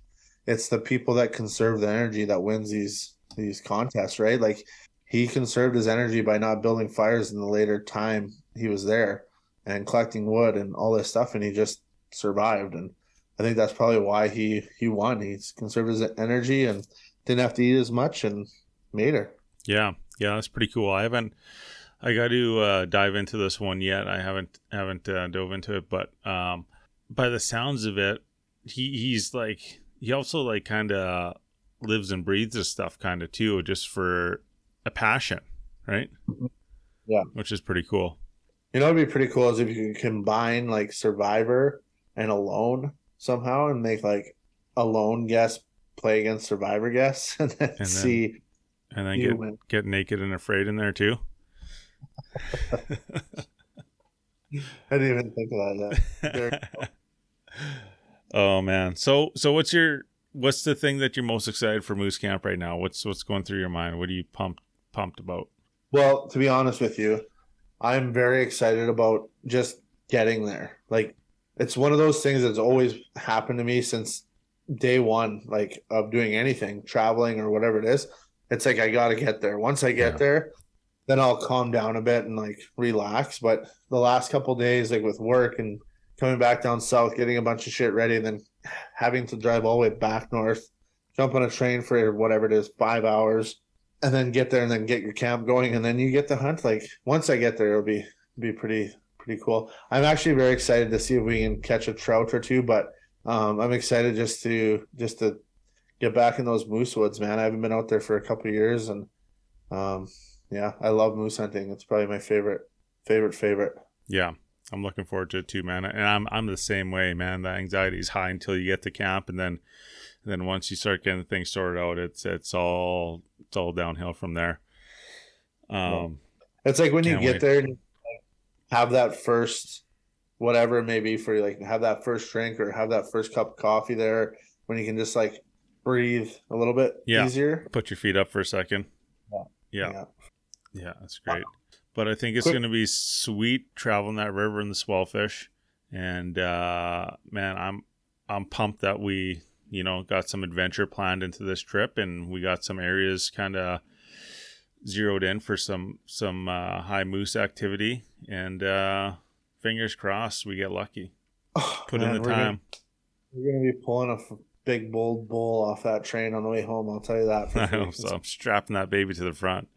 it's the people that conserve the energy that wins these these contests, right? Like he conserved his energy by not building fires in the later time he was there and collecting wood and all this stuff, and he just survived and I think that's probably why he he won. He conserved his energy and didn't have to eat as much and made her. Yeah, yeah, that's pretty cool. I haven't, I got to uh, dive into this one yet. I haven't haven't uh, dove into it, but um, by the sounds of it, he he's like he also like kind of lives and breathes this stuff kind of too, just for a passion, right? Mm-hmm. Yeah. which is pretty cool. You know, it'd be pretty cool is if you could combine like Survivor and Alone somehow and make like Alone guests play against Survivor guests (laughs) and then, then see And then get get naked and afraid in there too. (laughs) (laughs) I didn't even think of that. Oh man. So so what's your what's the thing that you're most excited for Moose Camp right now? What's what's going through your mind? What are you pumped pumped about? Well, to be honest with you, I'm very excited about just getting there. Like it's one of those things that's always happened to me since day one, like of doing anything, traveling or whatever it is. It's like I gotta get there. Once I get Yeah. there, then I'll calm down a bit and like relax. But the last couple days, like with work and coming back down south, getting a bunch of shit ready, and then having to drive all the way back north, jump on a train for whatever it is, five hours, and then get there and then get your camp going, and then you get to hunt. Like once I get there, it'll be be pretty pretty cool. I'm actually very excited to see if we can catch a trout or two, but um, I'm excited just to just to get back in those moose woods, man. I haven't been out there for a couple years, and um, yeah, I love moose hunting. It's probably my favorite favorite favorite. Yeah, I'm looking forward to it too, man. And I'm I'm the same way, man. The anxiety is high until you get to camp, and then and then once you start getting things sorted out, it's it's all it's all downhill from there. Um, It's like when you get wait. there and have that first whatever it may be for you, like have that first drink or have that first cup of coffee there when you can just like breathe a little bit Yeah. easier. put your feet up for a second. Yeah. Yeah, Yeah. yeah, that's great. But I think it's going to be sweet traveling that river in the swellfish, and uh, man, I'm I'm pumped that we you know got some adventure planned into this trip, and we got some areas kind of zeroed in for some some uh, high moose activity, and uh, fingers crossed we get lucky. Put Man, in the we're gonna- time. We're gonna be pulling a f- big bold bull off that train on the way home. I'll tell you that. For (laughs) I hope so. I'm strapping that baby to the front.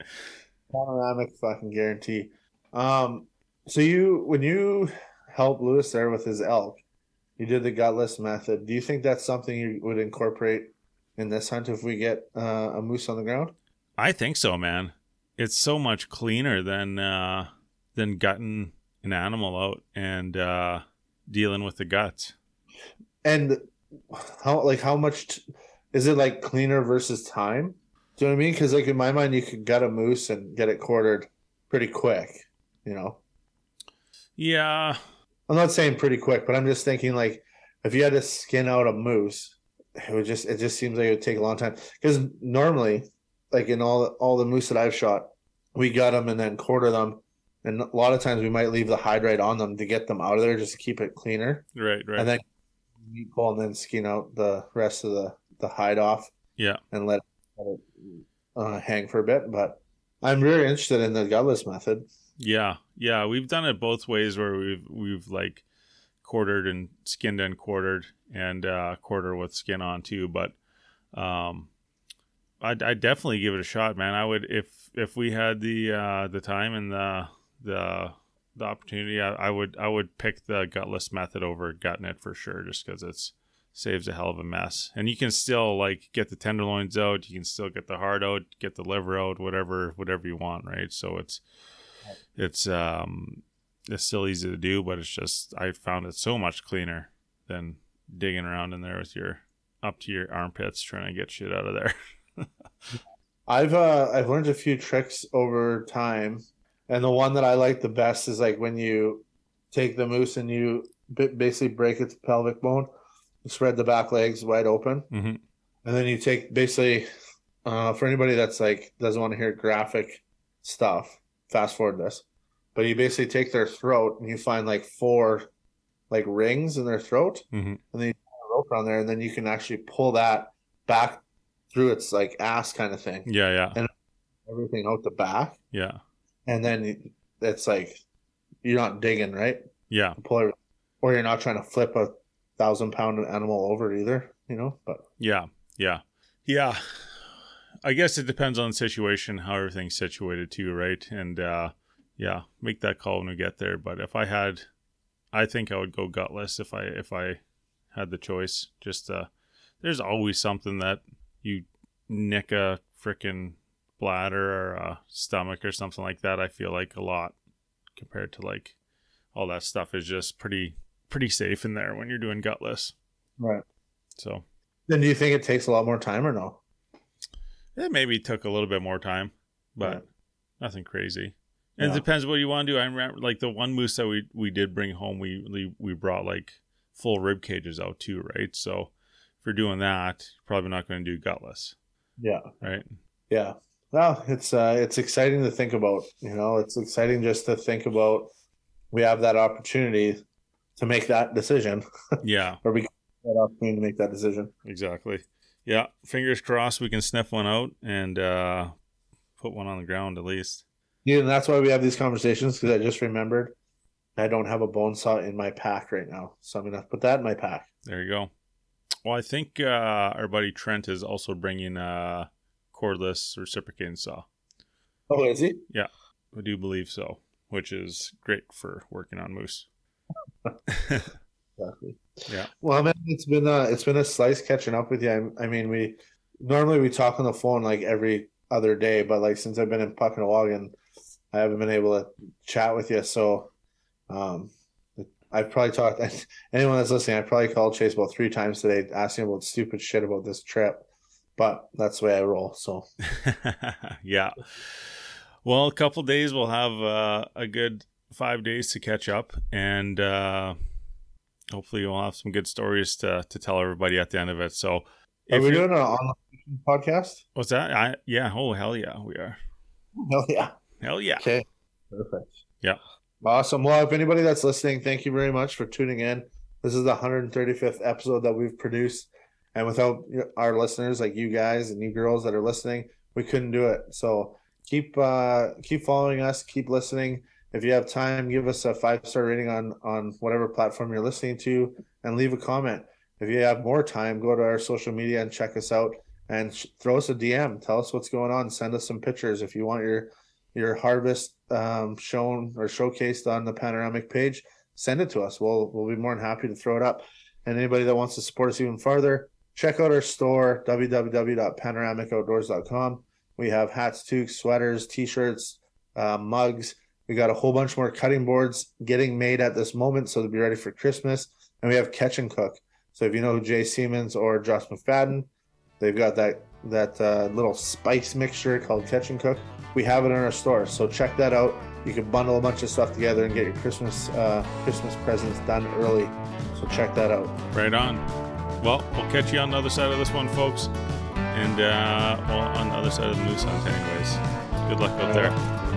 Panoramic fucking guarantee. Um, so you when you helped Lewis there with his elk, you did the gutless method. Do you think that's something you would incorporate in this hunt if we get uh, a moose on the ground? I think so, man. It's so much cleaner than uh, than gutting an animal out and uh, dealing with the guts. And how like how much t- is it like cleaner versus time? Do you know what I mean? Because like in my mind, you could gut a moose and get it quartered pretty quick. You know, Yeah, I'm not saying pretty quick, but I'm just thinking like if you had to skin out a moose, it would just it just seems like it would take a long time. Because normally, like in all all the moose that I've shot, we gut them and then quarter them, and a lot of times we might leave the hide right on them to get them out of there just to keep it cleaner, right, right. and then meat pull and then skin out the rest of the the hide off yeah, and let, let it uh, hang for a bit. But I'm very interested in the gutless method. yeah, yeah. We've done it both ways where we've we've like quartered and skinned and quartered and uh, quarter with skin on too. But um, I'd, I'd definitely give it a shot, man. I would if if we had the uh, the time and the the the opportunity. I, I would I would pick the gutless method over gutting it for sure, just because it's saves a hell of a mess. And you can still like get the tenderloins out, you can still get the heart out, get the liver out, whatever whatever you want, right? So it's it's um it's still easy to do, but it's just I found it so much cleaner than digging around in there with your up to your armpits trying to get shit out of there. (laughs) I've uh I've learned a few tricks over time, and the one that I like the best is like when you take the moose and you basically break its pelvic bone, spread the back legs wide open, hmm and then you take basically uh, for anybody that's like doesn't want to hear graphic stuff, fast forward this, but you basically take their throat and you find like four like rings in their throat, hmm and then you put a rope around there, and then you can actually pull that back through its like ass kind of thing, Yeah, yeah, And- everything out the back, yeah, and then it's like you're not digging right, yeah. pull or you're not trying to flip a thousand pound animal over either, you know. But Yeah, yeah, yeah. I guess it depends on the situation, how everything's situated too, right? And uh, yeah, make that call when we get there. But if I had, I think I would go gutless if I if I had the choice. Just uh, there's always something that you nick a freaking bladder or a stomach or something like that. I feel like a lot compared to like all that stuff is just pretty pretty safe in there when you're doing gutless. right. So Then do you think it takes a lot more time or no? It maybe took a little bit more time, but Right. nothing crazy. And Yeah. it depends what you want to do. I remember like the one moose that we we did bring home. We we, brought like full rib cages out too, right? So if you're doing that, you're probably not going to do gutless, Yeah. right? Yeah. Well, it's uh it's exciting to think about, you know, it's exciting just to think about we have that opportunity to make that decision Yeah, (laughs) or we get that opportunity to make that decision. exactly. Yeah, fingers crossed we can sniff one out and uh, put one on the ground at least. Yeah, and that's why we have these conversations because I just remembered I don't have a bone saw in my pack right now. So I'm gonna put that in my pack. There you go. Well, I think uh, our buddy Trent is also bringing a cordless reciprocating saw. Oh, is he? Yeah, I do believe so, which is great for working on moose. Exactly. (laughs) Yeah. Well, man, it's been uh it's been a slice catching up with you. I, I mean, we normally we talk on the phone like every other day, but like since I've been in Pukatawagan, I haven't been able to chat with you. So, um, I've probably talked. (laughs) Anyone that's listening, I probably called Chase about three times today, asking about stupid shit about this trip. But that's the way I roll. So, (laughs) yeah. Well, a couple days we'll have uh, a good five days to catch up, and uh, hopefully we'll have some good stories to to tell everybody at the end of it. So, are we doing an online podcast? what's that? I, yeah. Oh hell yeah, we are. (laughs) Hell yeah. Hell yeah. Okay. Perfect. Yeah. Awesome. Well, if anybody that's listening, thank you very much for tuning in. This is the 135th episode that we've produced. And without our listeners, like you guys and you girls that are listening, we couldn't do it. So keep uh keep following us, keep listening. If you have time, give us a five star rating on on whatever platform you're listening to and leave a comment. If you have more time, go to our social media and check us out and sh- throw us a DM. Tell us what's going on. Send us some pictures if you want your your harvest um, shown or showcased on the panoramic page, send it to us. We'll we'll be more than happy to throw it up. And anybody that wants to support us even farther, check out our store www.panoramicoutdoors.com. We have hats, toques, sweaters, t-shirts, uh, mugs. We got a whole bunch more cutting boards getting made at this moment, so to be ready for Christmas. And we have catch and cook. So if you know who Jay Siemens or Josh McFadden, they've got that that uh, little spice mixture called Catch and Cook. We have it in our store, so check that out. You can bundle a bunch of stuff together and get your Christmas uh, Christmas presents done early. So check that out. Right on. Well, we'll catch you on the other side of this one, folks. And uh, well, on the other side of the moose hunt, anyways. Good luck out there.